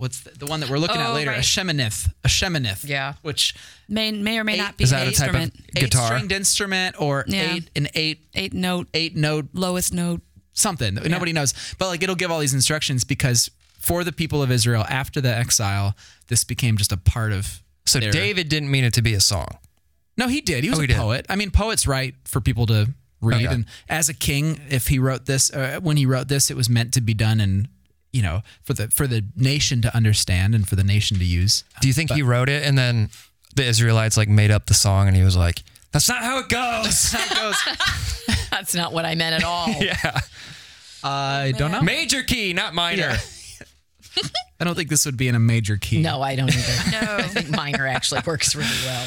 what's the, the one that we're looking at Oh, later? A right. sheminith. A sheminith. Yeah. Which May may or may not be Is that a type of guitar? eight stringed instrument or Yeah. eight an eight Eight note, eight note lowest note. something. Nobody knows. But like it'll give all these instructions because for the people of Israel after the exile, this became just a part of So their- David didn't mean it to be a song. No, he did. He was Oh, a he did. poet. I mean, poets write for people to read. Okay. And as a king, if he wrote this, uh, when he wrote this, it was meant to be done and you know for the for the nation to understand and for the nation to use. Do you think he wrote it and then the Israelites like made up the song and he was like, "That's not how it goes." That's not what I meant at all. yeah, I oh, don't know. major key, not minor. Yeah. I don't think this would be in a major key. No, I don't either. No. I think minor actually works really well.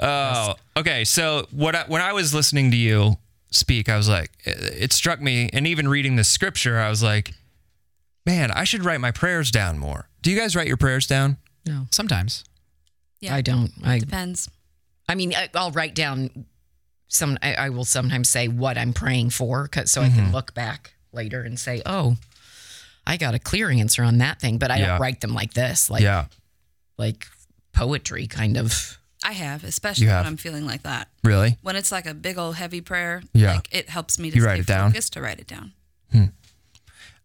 Oh, okay. So what? I, when I was listening to you speak, I was like, it, it struck me, and even reading the scripture, I was like, man, I should write my prayers down more. Do you guys write your prayers down? No, Sometimes. Yeah, I don't. I, depends. I mean, I, I'll write down some. I, I will sometimes say what I'm praying for, 'cause- so I can mm-hmm. look back later and say, "Oh, I got a clear answer on that thing." But I Yeah. don't write them like this, like yeah, like poetry kind of. I have, especially You when. I'm feeling like that. really. When it's like a big old heavy prayer, Yeah. like it helps me to You stay write it down? focused to write it down. Hmm.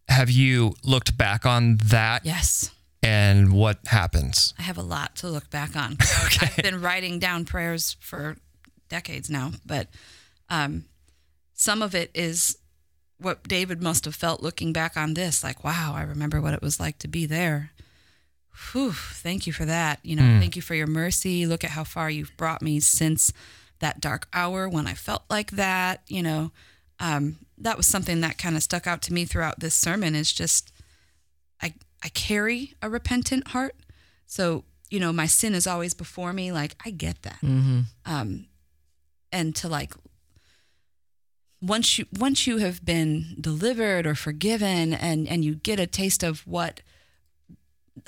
Have you looked back on that Yes. and what happens? I have a lot to look back on. 'cause I've been writing down prayers for decades now, but um, some of it is what David must have felt looking back on this. Like, wow, I remember what it was like to be there. Whew, thank you for that. You know, thank you for your mercy. Look at how far you've brought me since that dark hour when I felt like that. You know, um, that was something that kind of stuck out to me throughout this sermon. Is just I I carry a repentant heart. So, you know, my sin is always before me. Like, I get that. Um, and to like, once you once you have been delivered or forgiven, and and you get a taste of what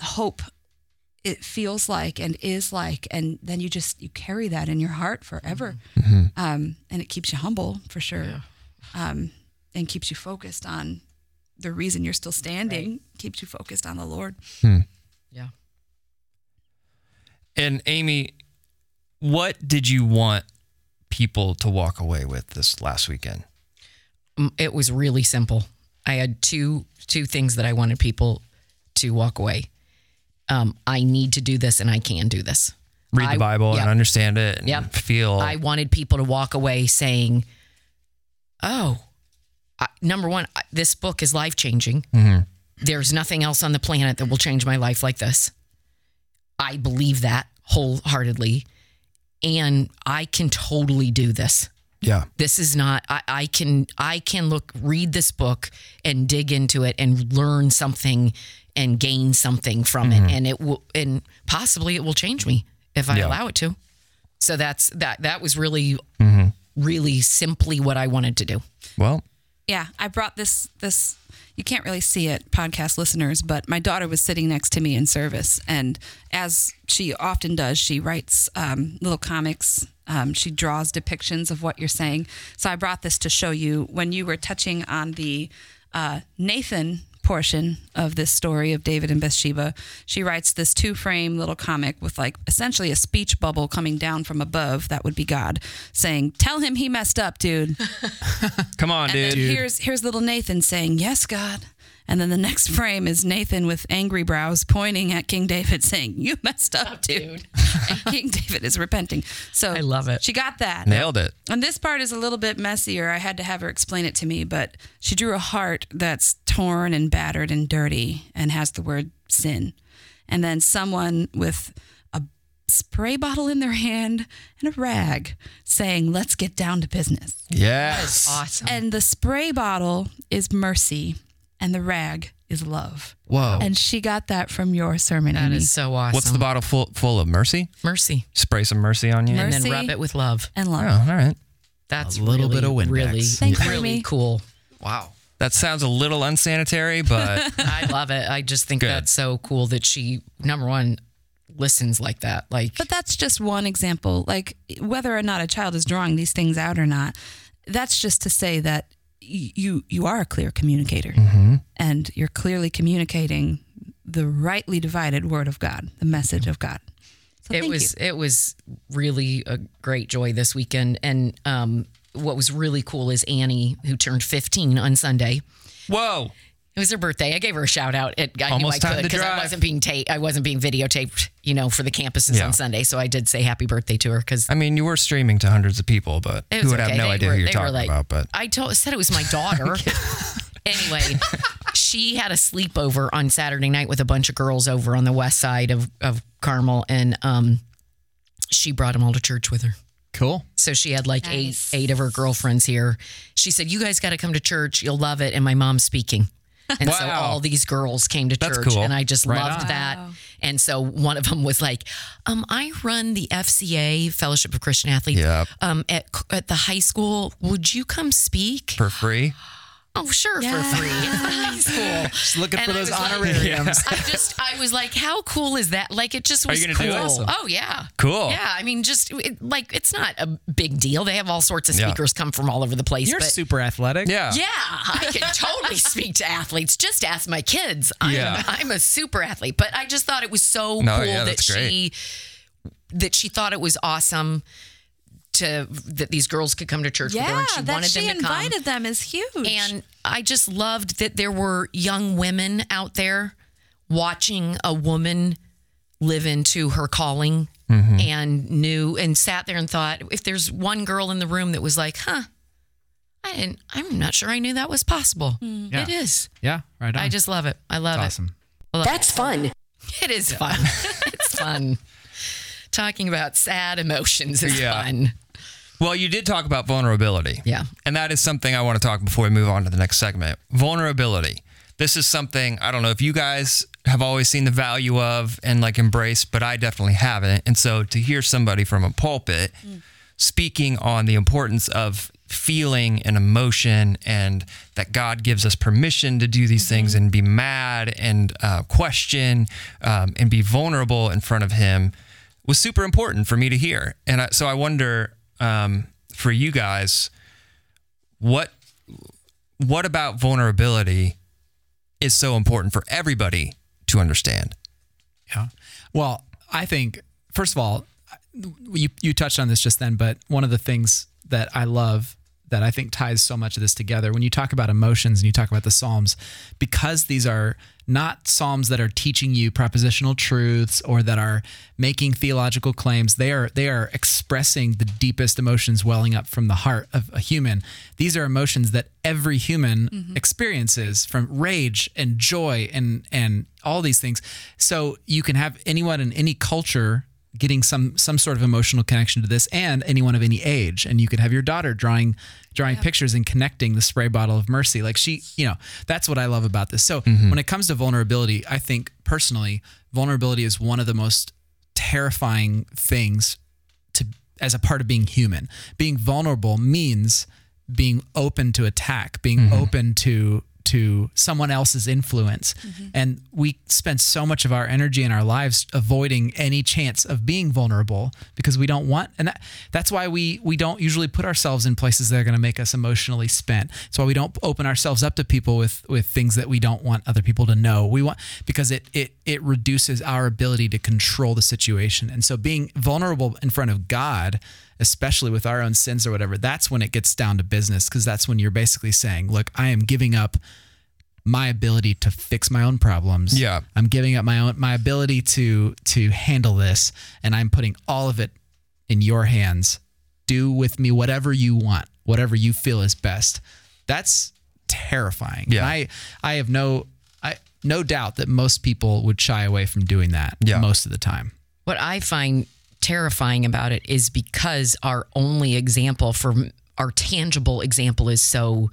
hope it feels like and is like, and then you just you carry that in your heart forever, um, and it keeps you humble for sure, um, and keeps you focused on the reason you're still standing. Keeps you focused on the Lord. Yeah. And Amy, what did you want people to walk away with this last weekend? Mm, It was really simple. I had two two things that I wanted people to walk away. Um, I need to do this, and I can do this. Read I- the Bible yep. and understand it and Yep. feel. I wanted people to walk away saying, "Oh, I, number one, this book is life changing. Mm-hmm. There's nothing else on the planet that will change my life like this. I believe that wholeheartedly, and I can totally do this." yeah. this is not I, I can i can look read this book and dig into it and learn something and gain something from it mm-hmm. and it will and possibly it will change me if i Yeah. allow it to so that's that that was really mm-hmm. Really simply what i wanted to do Well, Yeah, I brought this this you can't really see it podcast listeners, but my daughter was sitting next to me in service and as she often does, she writes um, little comics. Um, she draws depictions of what you're saying. So I brought this to show you when you were touching on the uh, Nathan portion of this story of David and Bathsheba. She writes this two frame little comic with like essentially a speech bubble coming down from above. That would be God saying, Tell him he messed up, dude. come on, dude. then here's here's little Nathan saying, "Yes, God." And then the next frame is Nathan with angry brows pointing at King David saying, "You messed up, dude." and King David is repenting. So I love it. She got that. Nailed it. And this part is a little bit messier. I had to have her explain it to me, but she drew a heart that's torn and battered and dirty and has the word sin. And then someone with a spray bottle in their hand and a rag saying, let's get down to business. Yes. Awesome. And the spray bottle is mercy and the rag is love. Whoa. And she got that from your sermon. that Amy. is so awesome. What's the bottle full full of mercy? mercy? Spray some mercy on you. Mer- And then rub it with love. and love. Oh, all right. That's A little really, bit of Windex. Really, Thanks, really Amy. cool. Wow. That sounds a little unsanitary, but I love it. I just think Good. that's so cool that she number one listens like that. Like But that's just one example. Like whether or not a child is drawing these things out or not, that's just to say that y- you you are a clear communicator, and you're clearly communicating the rightly divided word of God, the message of God. So it was you. it was really a great joy this weekend. And um, what was really cool is Annie, who turned 15 on Sunday. whoa. It was her birthday. I gave her a shout out. It, I Almost knew I time could to because I wasn't being ta- I wasn't being videotaped, you know, for the campuses Yeah. on Sunday. So I did say happy birthday to her because I mean, you were streaming to hundreds of people, but who would okay. have no They idea were- who you're were talking like- about. But I told said it was my daughter. anyway, she had a sleepover on Saturday night with a bunch of girls over on the west side of of Carmel, and um, she brought them all to church with her. Cool. So she had like Nice. eight eight of her girlfriends here. She said, "You guys got to come to church. You'll love it." And my mom's speaking. And so all these girls came to That's church, cool. and I just Right loved on. that. And so one of them was like, um, "I run the FCA Fellowship of Christian Athletes Yep. um, at at the high school. Would you come speak?" for free, Oh, sure, Yeah. for free. It's high school. Just looking And for those was like- honorariums. I just, I was like, how cool is that? Like, it just Are was you gonna do cool. it? Oh, yeah. Cool. Yeah. I mean, just it, like, it's not a big deal. They have all sorts of Yeah. speakers come from all over the place. You're but super athletic. yeah, yeah, I can totally speak to athletes. Just ask my kids. I'm, Yeah. I'm a super athlete. But I just thought it was so No, cool yeah, that that's she that she thought it was awesome to that these girls could come to church with her yeah, and she that wanted she them to come. invited them is huge. And I just loved that there were young women out there watching a woman live into her calling mm-hmm. and knew and sat there and thought, if there's one girl in the room that was like, huh, I didn't, I'm not sure I knew that was possible. Mm. Yeah. It is. Yeah. Right on. I just love it. I love That's it. awesome. That's fun. It is fun. it's fun. Talking about sad emotions is Yeah. fun. Well, you did talk about vulnerability. Yeah. And that is something I want to talk before we move on to the next segment. Vulnerability. This is something I don't know if you guys have always seen the value of and like embraced, but I definitely haven't. And so to hear somebody from a pulpit speaking on the importance of feeling and emotion and that God gives us permission to do these things and be mad and uh, question um, and be vulnerable in front of Him was super important for me to hear. And I, so I wonder um, for you guys, what what about vulnerability is so important for everybody to understand? Yeah. Well, I think first of all, you you touched on this just then, but one of the things that I love that I think ties so much of this together when you talk about emotions and you talk about the Psalms, because these are not Psalms that are teaching you propositional truths or that are making theological claims. They are they are expressing the deepest emotions welling up from the heart of a human. These are emotions that every human mm-hmm. experiences from rage and joy and and all these things. So you can have anyone in any culture getting some some sort of emotional connection to this and anyone of any age. And you could have your daughter drawing drawing pictures and connecting the spray bottle of mercy. Like she you know that's what i love about this. So mm-hmm. when it comes to vulnerability i think personally vulnerability is one of the most terrifying things to as a part of being human. Being vulnerable means being open to attack being mm-hmm. open to to someone else's influence. Mm-hmm. And we spend so much of our energy in our lives avoiding any chance of being vulnerable because we don't want and that, that's why we we don't usually put ourselves in places that are going to make us emotionally spent. That's why we don't open ourselves up to people with with things that we don't want other people to know. We want because it it it reduces our ability to control the situation. And so being vulnerable in front of God especially with our own sins or whatever, that's when it gets down to business because that's when you're basically saying, look, I am giving up my ability to fix my own problems. Yeah. I'm giving up my own my ability to to handle this and I'm putting all of it in your hands. Do with me whatever you want, whatever you feel is best. That's terrifying. Yeah. And I I have no I no doubt that most people would shy away from doing that Yeah. most of the time. What I find terrifying about it is because our only example for our tangible example is so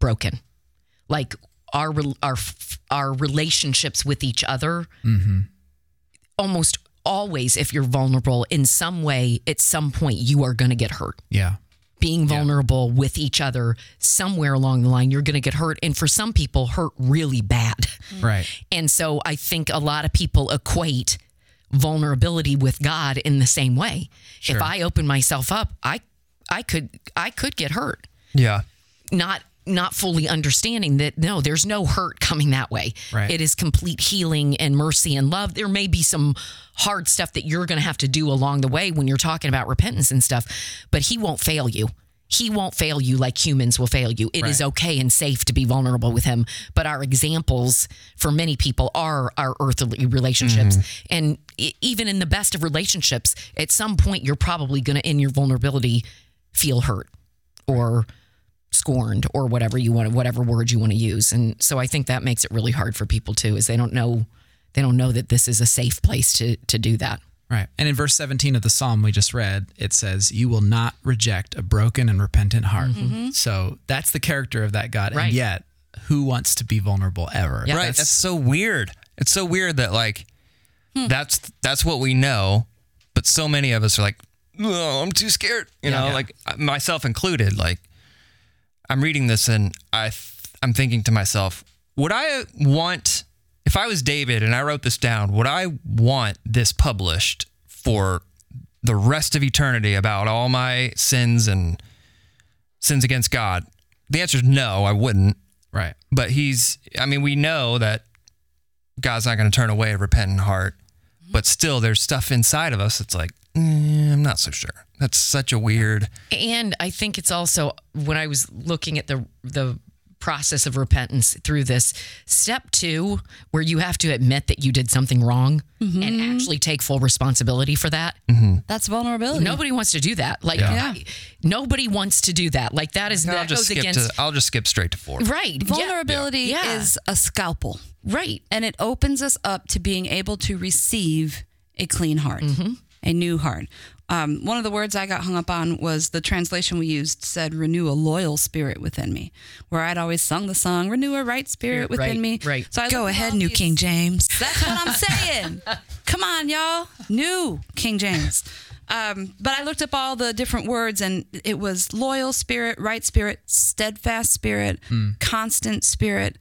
broken. Like our our our relationships with each other mm-hmm. almost always if you're vulnerable in some way at some point you are going to get hurt Yeah. being vulnerable with each other somewhere along the line you're going to get hurt and for some people hurt really bad Right. and so I think a lot of people equate vulnerability with God in the same way. If I open myself up, I I could I could get hurt. Yeah. Not not fully understanding that no, there's no hurt coming that way. Right. It is complete healing and mercy and love. There may be some hard stuff that you're going to have to do along the way when you're talking about repentance and stuff, but he won't fail you. He won't fail you like humans will fail you. It is Right. okay and safe to be vulnerable with him. But our examples for many people are our earthly relationships. Mm-hmm. And e- even in the best of relationships, at some point, you're probably going to, in your vulnerability, feel hurt or scorned or whatever you want, whatever word you want to use. And so I think that makes it really hard for people too, is they don't know, they don't know that this is a safe place to to do that. Right. And in verse 17 of the psalm we just read, it says, You will not reject a broken and repentant heart. Mm-hmm. Mm-hmm. So that's the character of that God. Right. And yet, who wants to be vulnerable ever? Yeah. right. That's, so weird. It's so weird that like hmm. that's that's what we know, but so many of us are like, oh, I'm too scared. You know, Yeah. like myself included. Like I'm reading this and I th- I'm thinking to myself, would I want if I was David and I wrote this down, would I want this published for the rest of eternity about all my sins and sins against God? The answer is no, I wouldn't Right. but he's i mean we know that god's not going to turn away a repentant heart but still there's stuff inside of us that's like mm, i'm not so sure that's such a weird And I think it's also when I was looking at the the process of repentance through this step two, where you have to admit that you did something wrong and mm-hmm. actually take full responsibility for that. Mm-hmm. That's vulnerability. Nobody wants to do that. Like I- nobody wants to do that. Like that is i'll that goes against to i'll just skip straight to four right Vulnerability Yeah. is a scalpel, right. and it opens us up to being able to receive a clean heart, mm-hmm. a new heart. Um, one of the words I got hung up on was the translation we used said, renew a loyal spirit within me, where I'd always sung the song, renew a right spirit within Right, me. right. So I Go ahead, New these- King James. That's what I'm saying. Come on, y'all. New King James. Um, but I looked up all the different words, and it was loyal spirit, right spirit, steadfast spirit, constant spirit.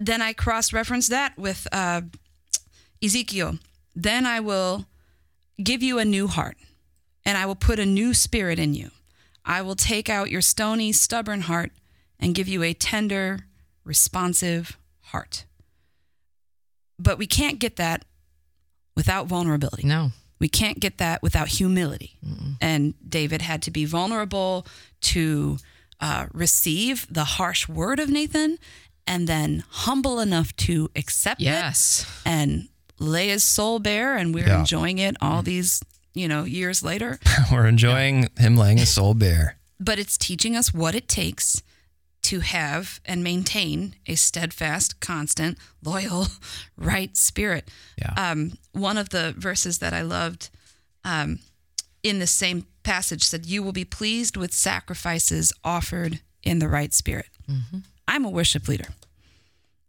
Then I cross referenced that with uh, Ezekiel. Then I will give you a new heart, and I will put a new spirit in you. I will take out your stony, stubborn heart and give you a tender, responsive heart. But we can't get that without vulnerability. No. We can't get that without humility. And David had to be vulnerable to uh, receive the harsh word of Nathan and then humble enough to accept it. Yes. it and lay his soul bare. And we're Yeah. enjoying it all these, you know, years later. we're enjoying him laying his soul bare But it's teaching us what it takes to have and maintain a steadfast, constant, loyal, right spirit. Yeah. Um, one of the verses that I loved um, in the same passage said, You will be pleased with sacrifices offered in the right spirit. I'm a worship leader.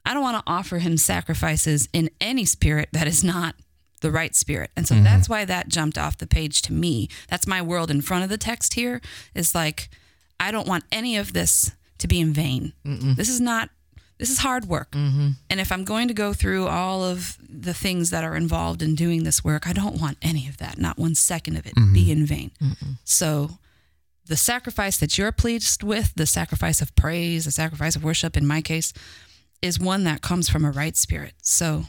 I don't want to offer him sacrifices in any spirit that is not the right spirit. And so mm-hmm. that's why that jumped off the page to me. That's my world in front of the text here is like, I don't want any of this to be in vain. This is not, this is hard work. Mm-hmm. And if I'm going to go through all of the things that are involved in doing this work, I don't want any of that, not one second of it, be mm-hmm. in vain. So the sacrifice that you're pleased with, the sacrifice of praise, the sacrifice of worship, in my case, is one that comes from a right spirit. So,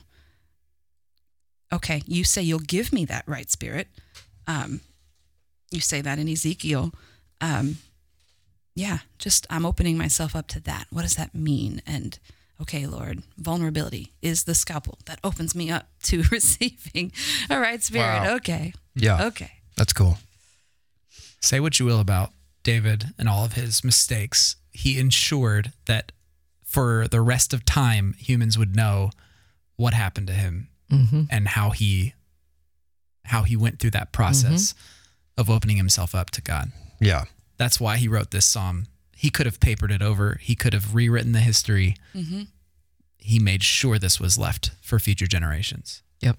okay, you say you'll give me that right spirit. Um, you say that in Ezekiel. Um, yeah, just I'm opening myself up to that. What does that mean? And okay, Lord, vulnerability is the scalpel that opens me up to receiving a right spirit. Wow. Okay. yeah Okay. that's cool Say what you will about David and all of his mistakes. he ensured that for the rest of time, humans would know what happened to him mm-hmm. and how he how he went through that process mm-hmm. of opening himself up to God. Yeah. That's why he wrote this psalm. He could have papered it over. He could have rewritten the history. Mm-hmm. He made sure this was left for future generations. Yep.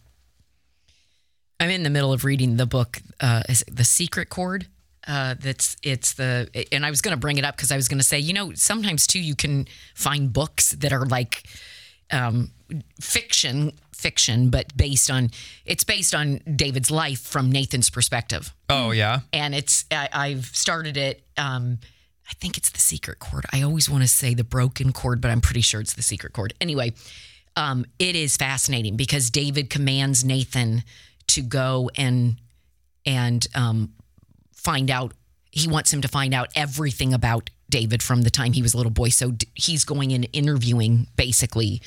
I'm in the middle of reading the book, uh, is it The Secret Chord. Uh, that's it's the and I was going to bring it up because I was going to say you know sometimes too you can find books that are like um, fiction fiction but based on it's based on David's life from Nathan's perspective Oh yeah. and it's I, I've started it. Um, I think it's the secret chord. I always want to say the broken chord, but I'm pretty sure it's the secret chord. Anyway, um, it is fascinating because David commands Nathan to go and and um, find out. He wants him to find out everything about David from the time he was a little boy. So d- he's going and interviewing basically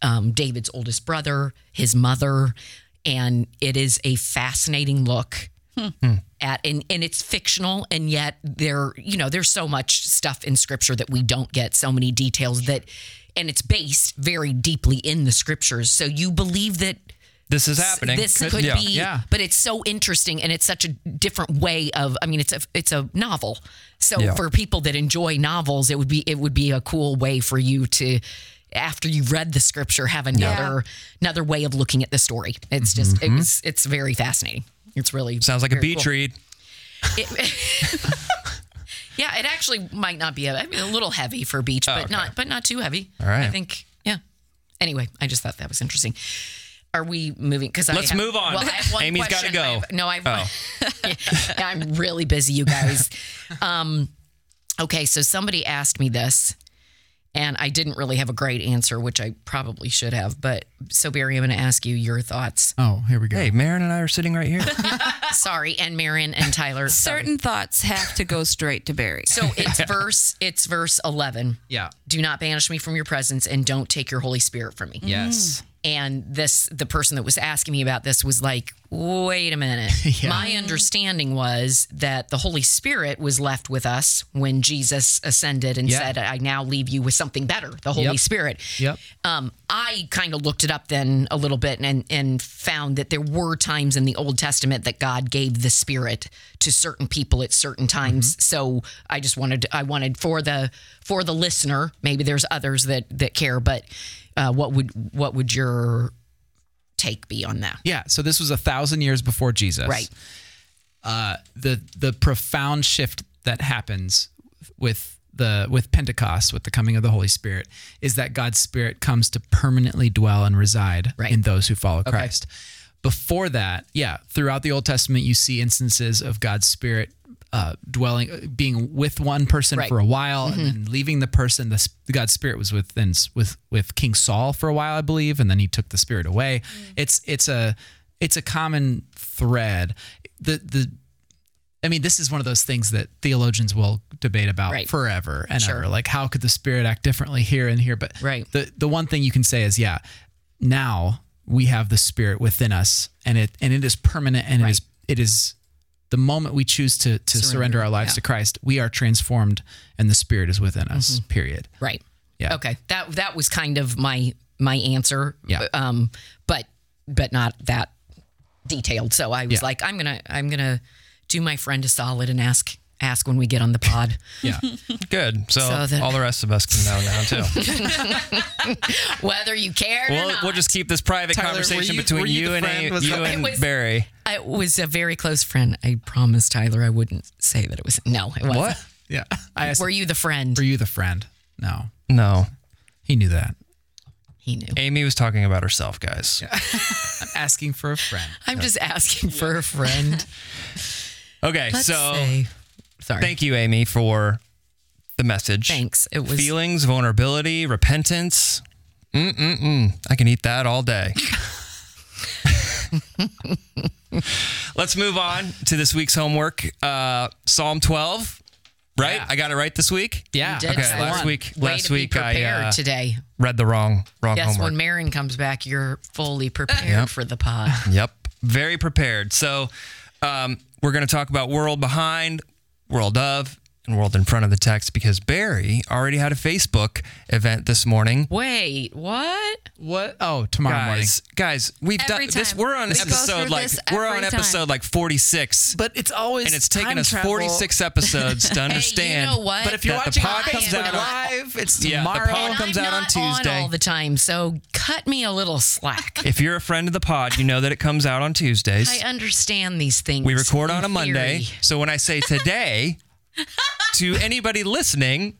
um, David's oldest brother, his mother, and it is a fascinating look at and, and it's fictional and yet there you know there's so much stuff in scripture that we don't get so many details that and it's based very deeply in the scriptures so you believe that This is happening. this could yeah. be Yeah. but it's so interesting and it's such a different way of i mean it's a it's a novel so Yeah. for people that enjoy novels it would be it would be a cool way for you to after you've read the scripture have another another way of looking at the story it's just Mm-hmm. it's it's very fascinating it's really Sounds like a beach cool. read. It- yeah, it actually might not be a, I mean, a little heavy for beach, but Oh, okay. not but not too heavy. All right. I think yeah. Anyway, I just thought that was interesting. Are we moving? Because Let's move on. Well, I have one Amy's got to go. Have, no, I've. Oh. yeah, I'm really busy, you guys. Um, okay, so somebody asked me this, and I didn't really have a great answer, which I probably should have. But so Barry, I'm going to ask you your thoughts. Oh, here we go. Hey, Maron and I are sitting right here. Sorry, and Maron and Tyler. sorry. Certain thoughts have to go straight to Barry. So it's verse. It's verse 11. Yeah. do not banish me from your presence and don't take your holy spirit from me Yes. and this the person that was asking me about this was like wait a minute my understanding was that the holy spirit was left with us when jesus ascended and Yeah. said i now leave you with something better the holy Yep. spirit Yep. um, I kind of looked it up then a little bit and and found that there were times in the Old Testament that God gave the Spirit to certain people at certain times. So I just wanted I wanted for the for the listener, maybe there's others that that care, but uh, what would what would your take be on that? Yeah. So this was a thousand years before Jesus. Right. Uh, the the profound shift that happens with the with Pentecost, with the coming of the Holy Spirit, is that God's Spirit comes to permanently dwell and reside Right. in those who follow Christ. Before that, yeah, throughout the Old Testament, you see instances of God's Spirit uh, dwelling, being with one person Right. for a while, and then leaving the person. The God's Spirit was within with with King Saul for a while, I believe, and then He took the Spirit away. It's it's a it's a common thread. The the I mean, this is one of those things that theologians will debate about Right. forever and Sure. ever. Like, how could the Spirit act differently here and here? But Right. the the one thing you can say is, yeah, now we have the Spirit within us, and it and it is permanent, and it is it is the moment we choose to to surrender, Surrender, our lives yeah. to Christ, we are transformed, and the Spirit is within us. Period. Right. Yeah. Okay. That that was kind of my my answer. Yeah. Um, but but not that detailed. So I was Yeah. like, I'm gonna I'm gonna do my friend a solid and ask ask when we get on the pod. Yeah. Good. So, So that- all the rest of us can know now too. Whether you cared or We'll, not. we'll just keep this private Tyler, conversation you- between you you, and friend? A, you that- and It was- Barry. I was a very close friend. I promised Tyler I wouldn't say that it was. No, it wasn't. What? yeah. I asked, Were you the friend? were you the friend? No, No. he knew that. He knew. Amy was talking about herself, guys. I'm asking for a friend. I'm just asking for a friend. Okay, Let's so say. Sorry. thank you, Amy, for the message. Thanks. It was Feelings, vulnerability, repentance. Mm-mm-mm. I can eat that all day. Let's move on to this week's homework. Uh, Psalm 12, right? Yeah. I got it right this week? Yeah. You did Okay, last one. week- Way last to be week I, prepared uh, today. Read the wrong wrong Yes, homework. when Maron comes back, you're fully prepared Yep. for the pod. Yep. Very prepared. So, um, we're going to talk about world behind, world of, and World in front of the text because Barry already had a Facebook event this morning. Wait, what? What? Oh, tomorrow Guys, guys, we've Every done this. We're on We episode like we're on every time. episode like 46. But it's always and it's taken time us travel. 46 episodes to Hey, understand. you know what? But if you're that the pod on comes out on- live, it's Yeah, the tomorrow. pod comes I'm out on not Tuesday. all the time, so cut me a little slack. If you're a friend of the pod, you know that it comes out on Tuesdays. I understand these things. We record on in a Monday. So when I say today to anybody listening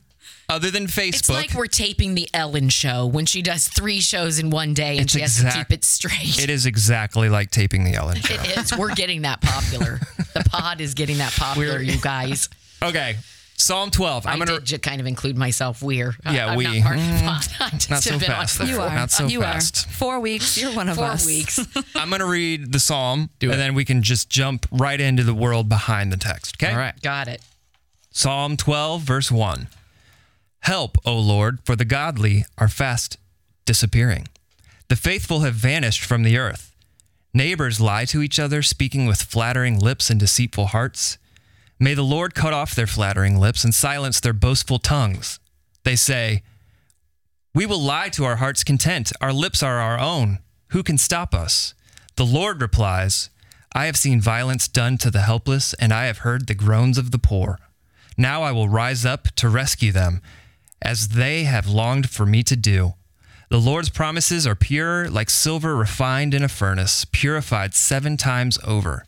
other than Facebook, It's like we're taping the Ellen show when she does three shows in one day and It's she has to keep it straight. it is exactly like taping the Ellen show. It is. We're getting that popular. the pod is getting that popular, you guys. Okay. Psalm 12. i I'm going did ju- kind of include myself. We're uh, Yeah, I'm we- not part of the mm-hmm. pod. I just not so have been on fast. You there. are. Not so you fast. are. Four weeks. You're one of four us. weeks. I'm going to read the psalm Do and it. then we can just jump right into the world behind the text, okay? All right. Got it. Psalm 12, verse 1. Help, O Lord, for the godly are fast disappearing. The faithful have vanished from the earth. Neighbors lie to each other, speaking with flattering lips and deceitful hearts. May the Lord cut off their flattering lips and silence their boastful tongues. They say, We will lie to our heart's content. Our lips are our own. Who can stop us? The Lord replies, I have seen violence done to the helpless, and I have heard the groans of the poor. Now I will rise up to rescue them, as they have longed for me to do. The Lord's promises are pure, like silver refined in a furnace, purified seven times over.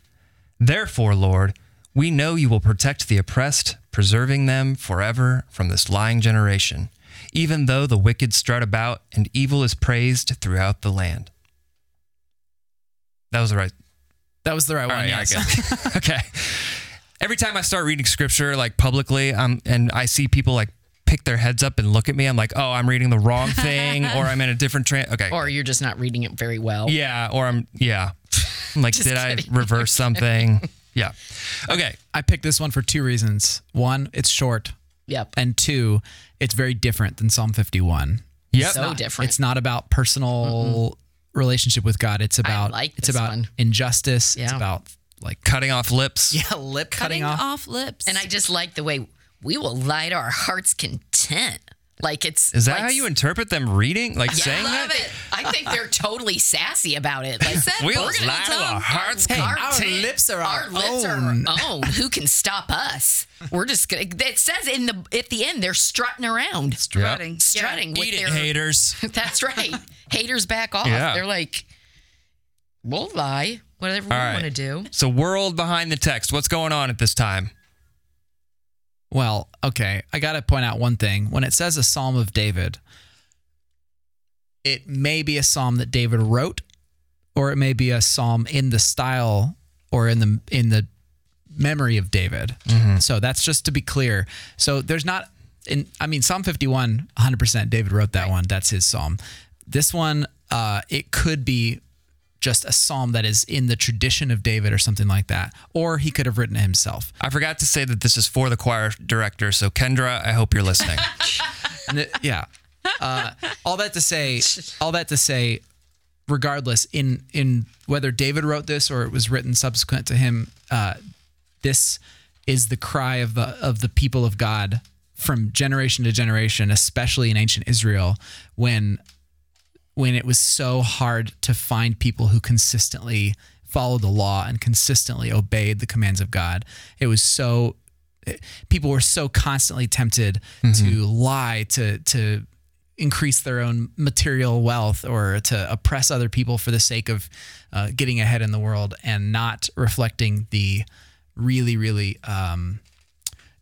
Therefore, Lord, we know you will protect the oppressed, preserving them forever from this lying generation, even though the wicked strut about and evil is praised throughout the land. That was the right That was the right all one. right, yes. Okay. Every time I start reading scripture like publicly, um, and I see people like pick their heads up and look at me, I'm like, oh, I'm reading the wrong thing, or I'm in a different train. Okay. Or you're just not reading it very well. yeah, or I'm yeah. I'm like, Just did I reverse something? Yeah. Okay. I picked this one for two reasons. One, it's short, Yep. and two, it's very different than Psalm 51. Yep. So different. It's not about personal relationship with God. It's about like it's about one. injustice. It's Yeah. about like Cutting off lips. yeah, lip cutting, Cutting off. off. lips. and I just like the way we will lie to our heart's content. Like it's Is that like how you interpret them reading? Like Yeah, saying I love that? it. I think they're totally sassy about it. Like We'll we're lie to our them heart's our, Our content. lips are our lips own. are our own. Who can stop us? We're just gonna. It says in the at the end they're strutting around, strutting. strutting with Eat it, haters. That's right. Haters back off. Yeah. They're like, we'll lie. Whatever we All right. want to do. So world behind the text. What's going on at this time? Well, okay. I got to point out one thing. When it says a Psalm of David, it may be a psalm that David wrote, or it may be a psalm in the style or in the in the memory of David. So that's just to be clear. So there's not in I mean Psalm 51 100% David wrote that one. That's his psalm. This one uh it could be just a psalm that is in the tradition of David or something like that. Or he could have written it himself. I forgot to say that this is for the choir director. So Kendra, I hope you're listening. Yeah. Uh, all that to say, all that to say, regardless, in in whether David wrote this or it was written subsequent to him, uh, this is the cry of the of the people of God from generation to generation, especially in ancient Israel, when when it was so hard to find people who consistently followed the law and consistently obeyed the commands of God. It was so people were so constantly tempted to lie to to increase their own material wealth or to oppress other people for the sake of uh, getting ahead in the world and not reflecting the really really um,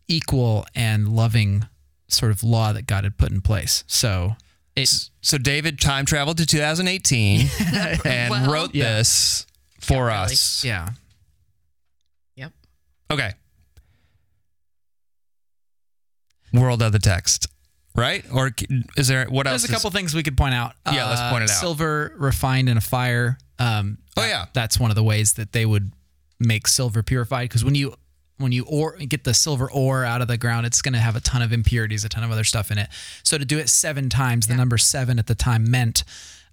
equal and loving sort of law that God had put in place. So it so David time traveled to 2018 and Well, wrote yeah. this for Yeah, really. us. yeah Yep. Okay. World of the text, right? Or is there what else? There's a is- couple things we could point out. Uh, Yeah, let's point it out. Silver refined in a fire. Um, Oh, that- yeah. that's one of the ways that they would make silver purified. Because when you when you ore get the silver ore out of the ground, it's going to have a ton of impurities, a ton of other stuff in it. So to do it seven times, the number seven at the time meant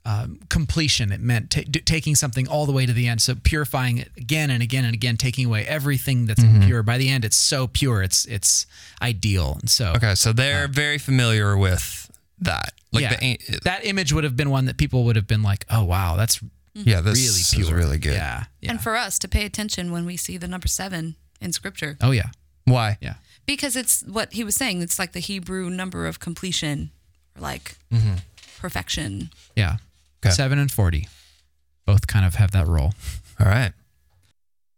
um, completion. It meant ta- taking something all the way to the end. So purifying it again and again and again, taking away everything that's mm-hmm. impure. By the end, it's so pure. It's it's ideal. And so Okay, so they're uh, very familiar with that. Like yeah, the an- uh, that image would have been one that people would have been like, "Oh wow, that's yeah, this really is pure, really good. Yeah, yeah. And for us to pay attention when we see the number seven in scripture, oh yeah, Why? yeah. because it's what he was saying. It's like the Hebrew number of completion, or like mm-hmm. perfection. Yeah. Okay. Seven and 40. Both kind of have that role. All right.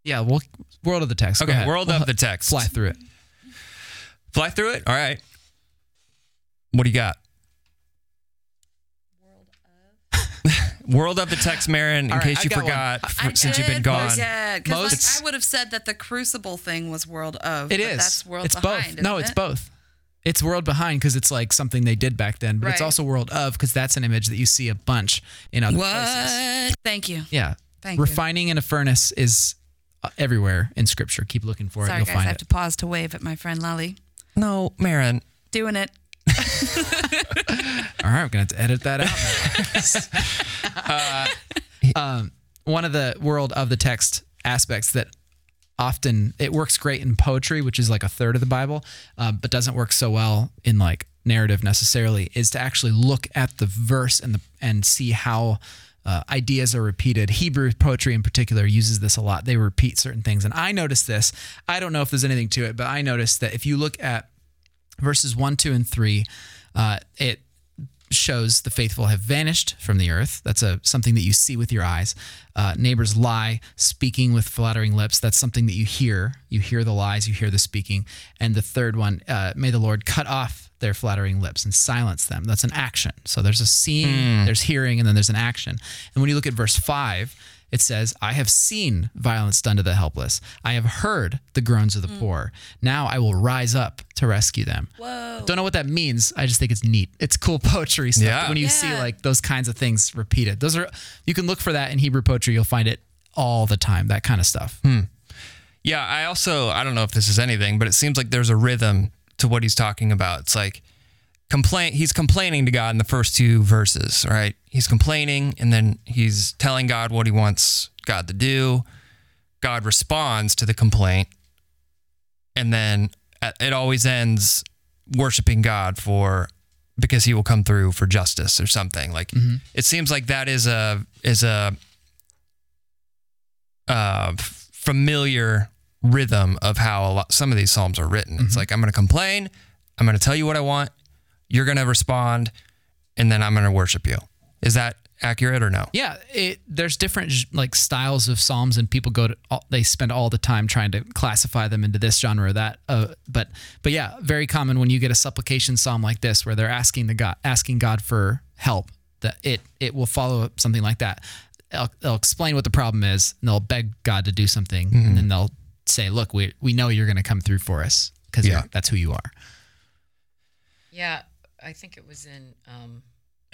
Yeah. Well, world of the text. Okay, world We'll of the text. Fly through it. Fly through it. All right. What do you got? World of the text, Maron. In All right, case I you got one. forgot, I f- since you've been gone. Yeah, because Most- like, I would have said that the crucible thing was world of. It but is. That's world it's behind. both. No, isn't it's it? both. It's world behind because it's like something they did back then, but it's also world of because that's an image that you see a bunch in other places. What? Thank you. Yeah. Thank you. Refining in a furnace is uh, everywhere in scripture. Keep looking for it. Sorry, You'll guys. I have it. to pause to wave at my friend Lolly. No, Maron. Doing it. All right, we're gonna have to edit that out. uh, um, one of the world of the text aspects that often it works great in poetry, which is like a third of the Bible, uh, but doesn't work so well in like narrative necessarily, is to actually look at the verse and the and see how. Uh, ideas are repeated. Hebrew poetry, in particular, uses this a lot. They repeat certain things, and I noticed this. I don't know if there's anything to it, but I noticed that if you look at verses 1, 2, and 3, uh, it shows the faithful have vanished from the earth. That's a something that you see with your eyes. Uh, neighbors lie, speaking with flattering lips. That's something that you hear. You hear the lies, you hear the speaking. And the third one, uh, may the Lord cut off their flattering lips and silence them. That's an action. So there's a seeing, there's hearing, and then there's an action. And when you look at verse five, it says, I have seen violence done to the helpless. I have heard the groans of the mm. poor. Now I will rise up to rescue them. Whoa. Don't know what that means. I just think it's neat. It's cool poetry stuff. Yeah. When you see like those kinds of things repeated, those are you can look for that in Hebrew poetry. You'll find it all the time. That kind of stuff. Hmm. Yeah, I also I don't know if this is anything, but it seems like there's a rhythm to what he's talking about. It's like complain he's complaining to God in the first two verses, right? He's complaining and then he's telling God what he wants God to do. God responds to the complaint. And then it always ends worshiping God for because he will come through for justice or something. Like it seems like that is a is a uh, familiar rhythm of how a lot, some of these psalms are written. It's like I'm going to complain, I'm going to tell you what I want, you're going to respond, and then I'm going to worship you. Is that accurate or no? Yeah, it, there's different like styles of psalms, and people go to they spend all the time trying to classify them into this genre or that. Uh, but but yeah, very common when you get a supplication psalm like this, where they're asking the God asking God for help. That it it will follow up something like that. They'll, they'll explain what the problem is, and they'll beg God to do something, and then they'll say, "Look, we we know you're going to come through for us because Yeah. that's who you are." Yeah, I think it was in. Um,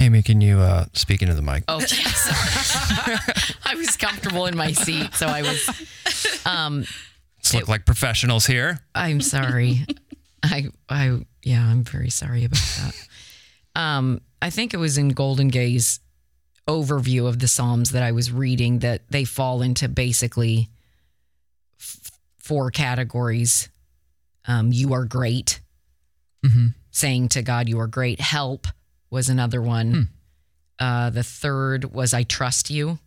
Amy, can you uh, speak into the mic? oh, yes. I was comfortable in my seat, so I was. Um, Let's look like professionals here. I'm sorry. I I yeah, I'm very sorry about that. Um, I think it was in Goldingay's overview of the Psalms that I was reading that they fall into basically f- four categories. Um, you are great. Mhm. Saying to God, "You are great." Help was another one. Uh, the third was "I trust you,"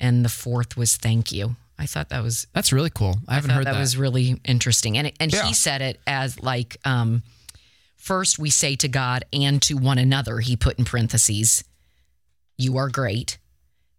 and the fourth was "Thank you." I thought that was That's really cool. I haven't thought heard that, that. was really interesting. And it, and Yeah. he said it as like um, first we say to God and to one another. He put in parentheses, "You are great."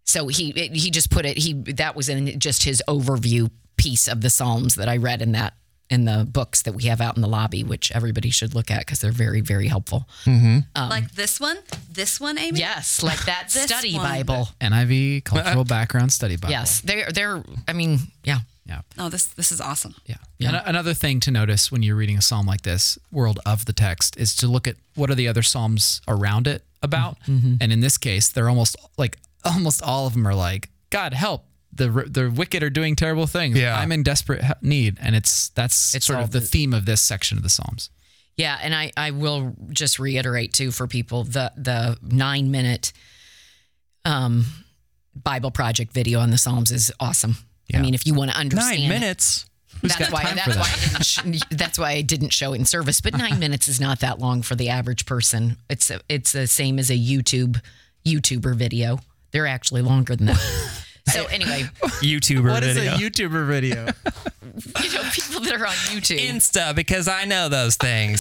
So he it, he just put it. He that was in just his overview piece of the Psalms that I read in that in the books that we have out in the lobby, which everybody should look at because they're very very helpful. Mm-hmm. Um, like this one? This one, Amy? Yes, like that study one. Bible. NIV Cultural uh, uh, Background Study Bible. Yes, they're they're. I mean, yeah. Yeah. Oh, this this is awesome. Yeah. An- another thing to notice when you're reading a psalm like this, world of the text, is to look at what are the other psalms around it about. Mm-hmm. And in this case, they're almost like almost all of them are like, God help. The, the wicked are doing terrible things. Yeah. I'm in desperate need, and it's that's It's sort of the the- theme of this section of the Psalms. Yeah, and I, I will just reiterate too for people the the nine minute um, Bible Project video on the Psalms is awesome. I mean, if you want to understand Nine it, minutes. that's got why that's for why I didn't sh- that's why I didn't show it in service. But nine minutes is not that long for the average person. It's it's the same as a YouTube YouTuber video. They're actually longer than that. So anyway, YouTuber What is video. a YouTuber video? you know people that are on YouTube. Insta because I know those things.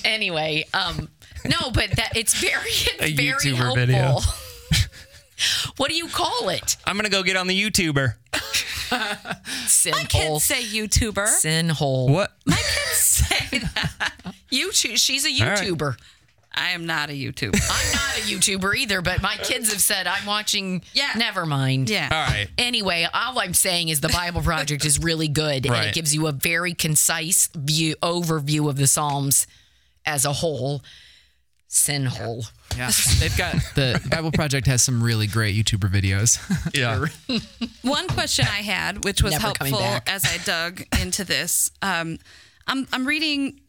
anyway, um, no, but that it's very it's A very YouTuber helpful. video. what do you call it? I'm gonna go get on the YouTuber. Sin I can't hole. say YouTuber. Sin hole. What? My kids say that. YouTube. She's a right. YouTuber. I am not a YouTuber. I'm not a YouTuber either, but my kids have said I'm watching. Yeah. Never mind. Yeah. All right. Anyway, all I'm saying is the Bible Project is really good, and it gives you a very concise view overview of the Psalms as a whole. Sin hole. Yeah, they've got the Bible Project has some really great YouTuber videos. Yeah. One question I had, which was Never helpful as I dug into this, um, I'm I'm reading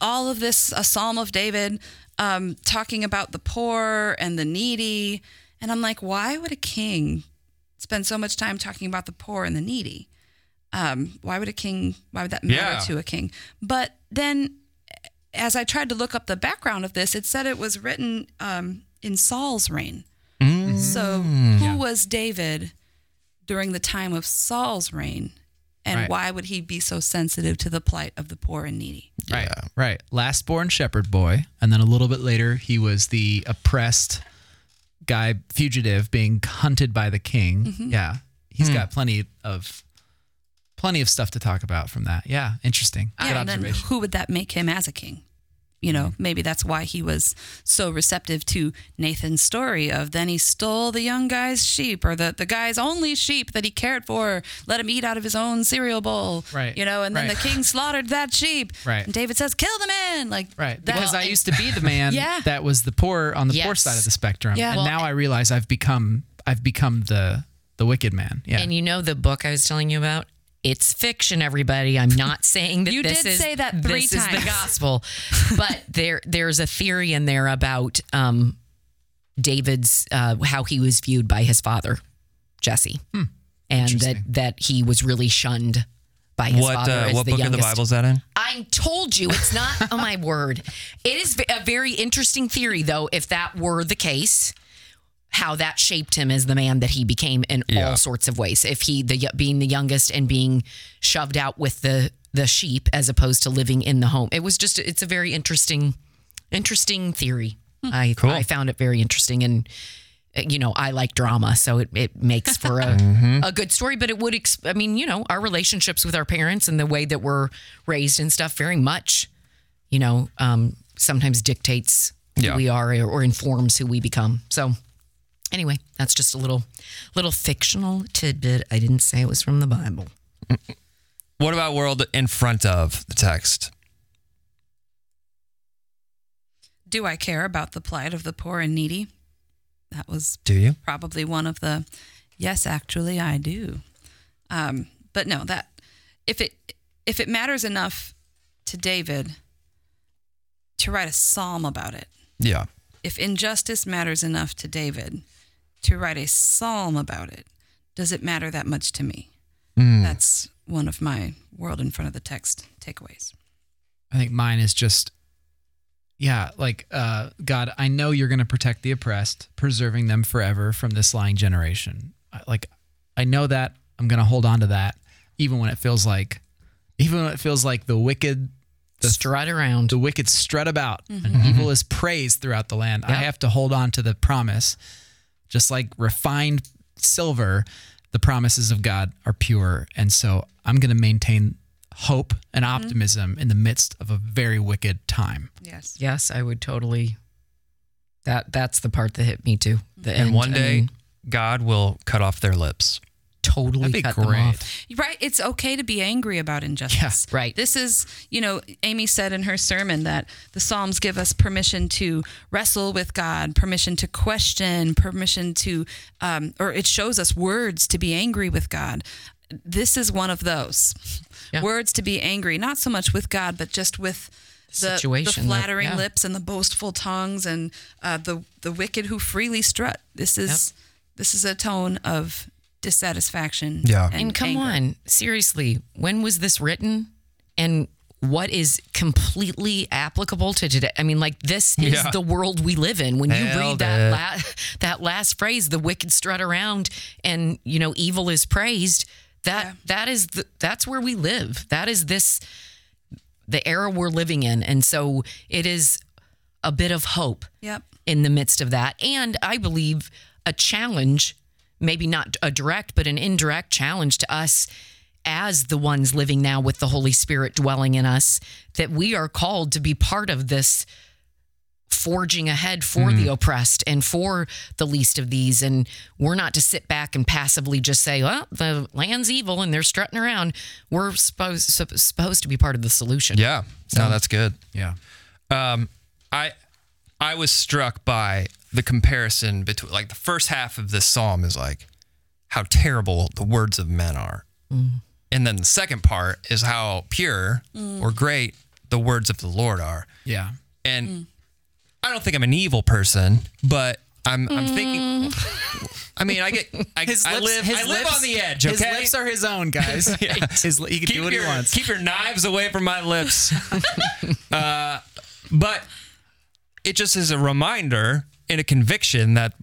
all of this, a Psalm of David, um, talking about the poor and the needy, and I'm like, why would a king spend so much time talking about the poor and the needy? Um, why would a king? Why would that matter Yeah. to a king? But then, as I tried to look up the background of this, it said it was written um, in Saul's reign. So, who was David during the time of Saul's reign? And Right. why would he be so sensitive to the plight of the poor and needy? Right. Right. Last born shepherd boy. And then a little bit later, he was the oppressed guy, fugitive, being hunted by the king. Mm-hmm. Yeah. He's hmm. got plenty of plenty of stuff to talk about from that. Yeah. Interesting. Good Yeah, and then observation. who would that make him as a king? You know, mm-hmm. maybe that's why he was so receptive to Nathan's story of then he stole the young guy's sheep or the, the guy's only sheep that he cared for, let him eat out of his own cereal bowl. Right, You know, and then right. the king slaughtered that sheep. Right. And David says, kill the man. Like, Right. that- Because I used to be the man Yeah. that was the poor on the poor side of the spectrum. Yeah. And Well, now I realize I've become I've become the the wicked man. Yeah. And you know the book I was telling you about? It's fiction, everybody. I'm not saying that You did is say that three this is the gospel, but there there's a theory in there about um, David's uh, how he was viewed by his father, Jesse, and that that he was really shunned by his What father uh, what book youngest. of the Bible is that in? I told you it's not. oh my word! It is a very interesting theory, though. If that were the case, how that shaped him as the man that he became in Yeah. all sorts of ways. If he, the being the youngest and being shoved out with the the sheep as opposed to living in the home, it was just. It's a very interesting, interesting theory. I Cool. I found it very interesting and. You know, I like drama, so it, it makes for a, a good story. But it would, ex- I mean, you know, our relationships with our parents and the way that we're raised and stuff very much, you know, um, sometimes dictates who Yeah. we are or, or informs who we become. So, anyway, that's just a little, little fictional tidbit. I didn't say it was from the Bible. What about world in front of the text? Do I care about the plight of the poor and needy? That was Do you? probably one of the yes, actually, I do. Um, but no, that if it if it matters enough to David to write a psalm about it, Yeah. if injustice matters enough to David to write a psalm about it, does it matter that much to me? That's one of my world in front of the text takeaways. I think mine is just, yeah, like, uh, God, I know you're going to protect the oppressed, preserving them forever from this lying generation. Like, I know that. I'm going to hold on to that, even when it feels like, even when it feels like the wicked, the, Strut around. the wicked strut about and evil is praised throughout the land. I have to hold on to the promise, just like refined silver. The promises of God are pure, and so I'm going to maintain hope and mm-hmm. optimism in the midst of a very wicked time. Yes. Yes, I would totally. That that's the part that hit me too. The mm-hmm. And end, one I day, mean, God will cut off their lips. Totally That'd be cut them off. Right. It's okay to be angry about injustice. Yes. Right. This is, you know, Amy said in her sermon that the Psalms give us permission to wrestle with God, permission to question, permission to, um, or it shows us words to be angry with God. This is one of those Yeah. words to be angry, not so much with God, but just with the, Situation the flattering yeah. lips and the boastful tongues and uh, the the wicked who freely strut. This is this is a tone of dissatisfaction. Yeah. And come anger. on, seriously, when was this written? And what is completely applicable to today? I mean, like this is Yeah. the world we live in. When you Nailed read that it. la- that last phrase, "the wicked strut around," and you know, evil is praised. That that is the, that's where we live. That is this the era we're living in, and so it is a bit of hope Yep. in the midst of that. And I believe a challenge, maybe not a direct, but an indirect challenge to us as the ones living now with the Holy Spirit dwelling in us, that we are called to be part of this forging ahead for the oppressed and for the least of these. And we're not to sit back and passively just say, well, the land's evil and they're strutting around. We're supposed, supposed to be part of the solution. Yeah. No, that's good. Yeah. Um, I I was struck by the comparison between like the first half of this psalm is like how terrible the words of men are. Mm. And then the second part is how pure mm. or great the words of the Lord are. Yeah. And mm. I don't think I'm an evil person, but I'm I'm thinking I mean, I get I, I live I live on the edge, okay? His lips are his own, guys. his, he can keep do what your, he wants. Keep your knives away from my lips. uh, but it just is a reminder and a conviction that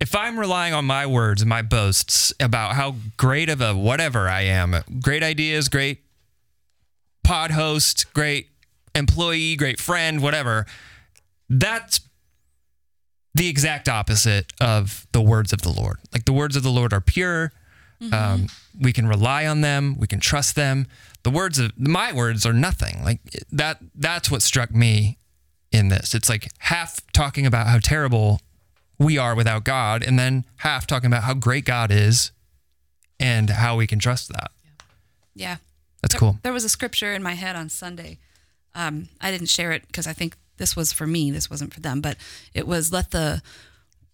if I'm relying on my words and my boasts about how great of a whatever I am, great ideas, great pod host, great employee, great friend, whatever, that's the exact opposite of the words of the Lord. Like the words of the Lord are pure. Um, we can rely on them. We can trust them. The words of my words are nothing. Like that. That's what struck me in this. It's like half talking about how terrible we are without God, and then half talking about how great God is, and how we can trust that. Yeah. That's cool. There was a scripture in my head on Sunday. Um, I didn't share it because I think this was for me. This wasn't for them, but it was let the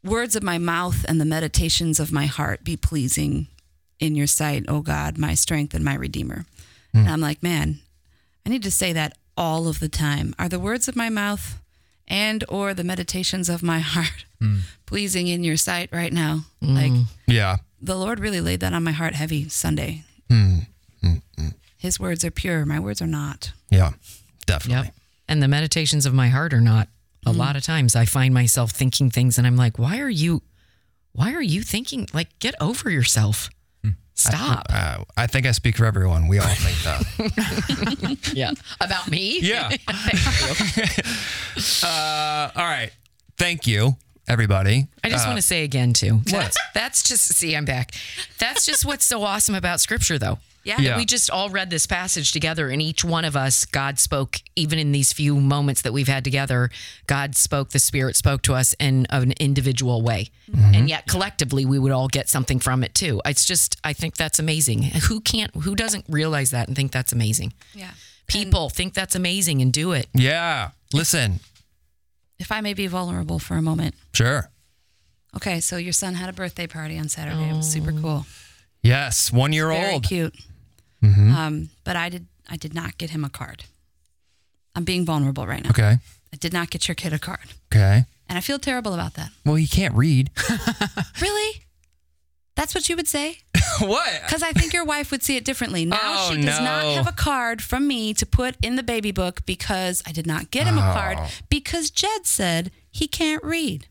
words of my mouth and the meditations of my heart be pleasing in your sight, O God, my strength and my redeemer. And I'm like, man, I need to say that all of the time. Are the words of my mouth and or the meditations of my heart hmm. pleasing in your sight right now? Mm. Like Yeah. the Lord really laid that on my heart heavy Sunday. Hmm. Hmm. His words are pure, my words are not. Yeah. Definitely. Yep. And the meditations of my heart are not. A lot of times I find myself thinking things and I'm like, why are you why are you thinking like get over yourself? Stop. Uh, I think I speak for everyone. We all think that. yeah. About me? Yeah. uh, all right. Thank you, everybody. I just want to say again too. That's, that's just see, I'm back. That's just what's so awesome about scripture though. Yeah. Yeah. We just all read this passage together, and each one of us, God spoke, even in these few moments that we've had together, God spoke, the Spirit spoke to us in an individual way. Mm-hmm. And yet collectively, we would all get something from it too. It's just, I think that's amazing. Who can't, who doesn't realize that and think that's amazing? Yeah. People think that's amazing and do it. Yeah. Listen. If I may be vulnerable for a moment. Sure. Okay, so your son had a birthday party on Saturday. It was super oh. cool. Yes. One year Very old. cute. Mm-hmm. Um, but I did I did not get him a card. I'm being vulnerable right now. Okay. I did not get your kid a card. Okay. And I feel terrible about that. Well, he can't read. Really? That's what you would say? what? Because I think your wife would see it differently. Now Oh, she does not have a card from me to put in the baby book because I did not get him a card Oh. because Jed said he can't read.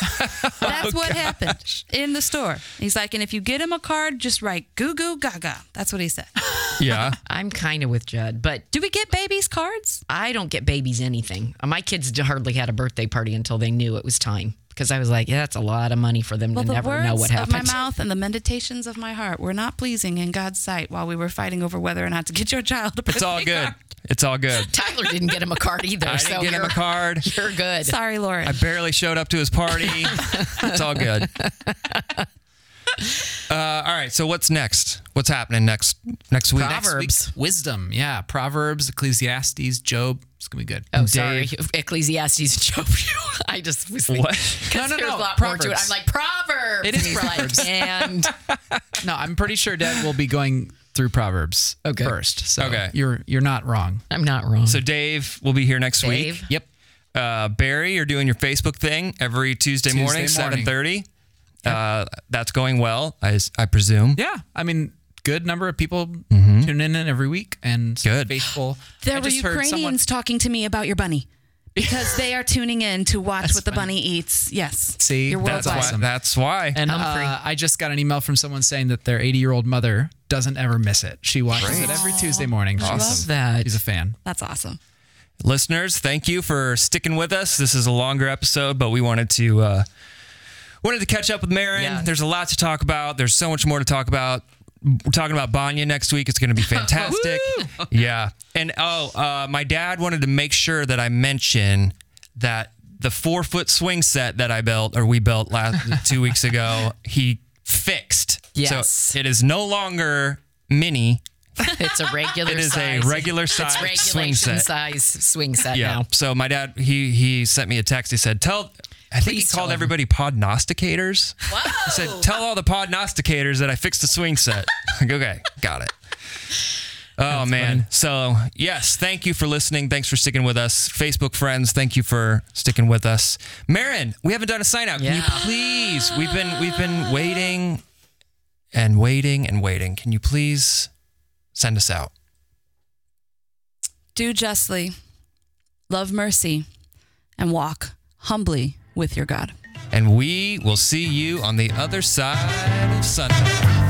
That's what happened in the store. He's like, and if you get him a card, just write goo goo gaga. That's what he said. Yeah. I'm kind of with Judd, but Do we get babies cards? I don't get babies anything. My kids hardly had a birthday party until they knew it was time because I was like, yeah, that's a lot of money for them Well, to the never words know what of my mouth and the meditations of my heart were not pleasing in God's sight while we were fighting over whether or not to get your child a birthday It's all good. card. It's all good. Tyler didn't get him a card either. I so didn't get him a card. You're good. Sorry, Lauren. I barely showed up to his party. it's all good. Uh, all right. So what's next? What's happening next next week? Proverbs, wisdom. Yeah, Proverbs, Ecclesiastes, Job. It's gonna be good. Oh, sorry. Ecclesiastes Job. I just was thinking. What? 'cause No, no, there's no, a lot more to it. Proverbs. I'm like, Proverbs. It is Proverbs. Like, and No, I'm pretty sure Dad will be going through Proverbs Okay. first. So Okay. you're you're not wrong. I'm not wrong. So Dave will be here next Dave. week. Yep. Uh, Barry, you're doing your Facebook thing every Tuesday, Tuesday morning, morning. seven thirty. Uh, that's going well, I, I presume. Yeah, I mean, good number of people tuning in every week and Good. faithful. There I were just heard Ukrainians someone- talking to me about your bunny because they are tuning in to watch That's what the funny. bunny eats. Yes. See, You're that's worldwide. awesome. That's why. And uh, I just got an email from someone saying that their 80 year old mother doesn't ever miss it. She watches it every Tuesday morning. She's, Love that. she's a fan. That's awesome. Listeners, thank you for sticking with us. This is a longer episode, but we wanted to uh, wanted to catch up with Maron. Yeah. There's a lot to talk about. There's so much more to talk about. We're talking about Banya next week. It's going to be fantastic. yeah. And oh, uh, my dad wanted to make sure that I mention that the four foot swing set that I built or we built last two weeks ago, he fixed. Yes. So it is no longer mini. It's a regular It is a regular size It's swing set. size swing set Yeah. now. So my dad, he he sent me a text. He said, "Tell." I think Please he called him. everybody podnosticators. He said, "Tell all the podnosticators that I fixed the swing set." like, okay, got it. Oh man. So yes, thank you for listening. Thanks for sticking with us. Facebook friends, thank you for sticking with us. Maron, we haven't done a sign out. Can you please? We've been we've been waiting and waiting and waiting. Can you please send us out? Do justly, love mercy, and walk humbly with your God. And we will see you on the other side of Sunday.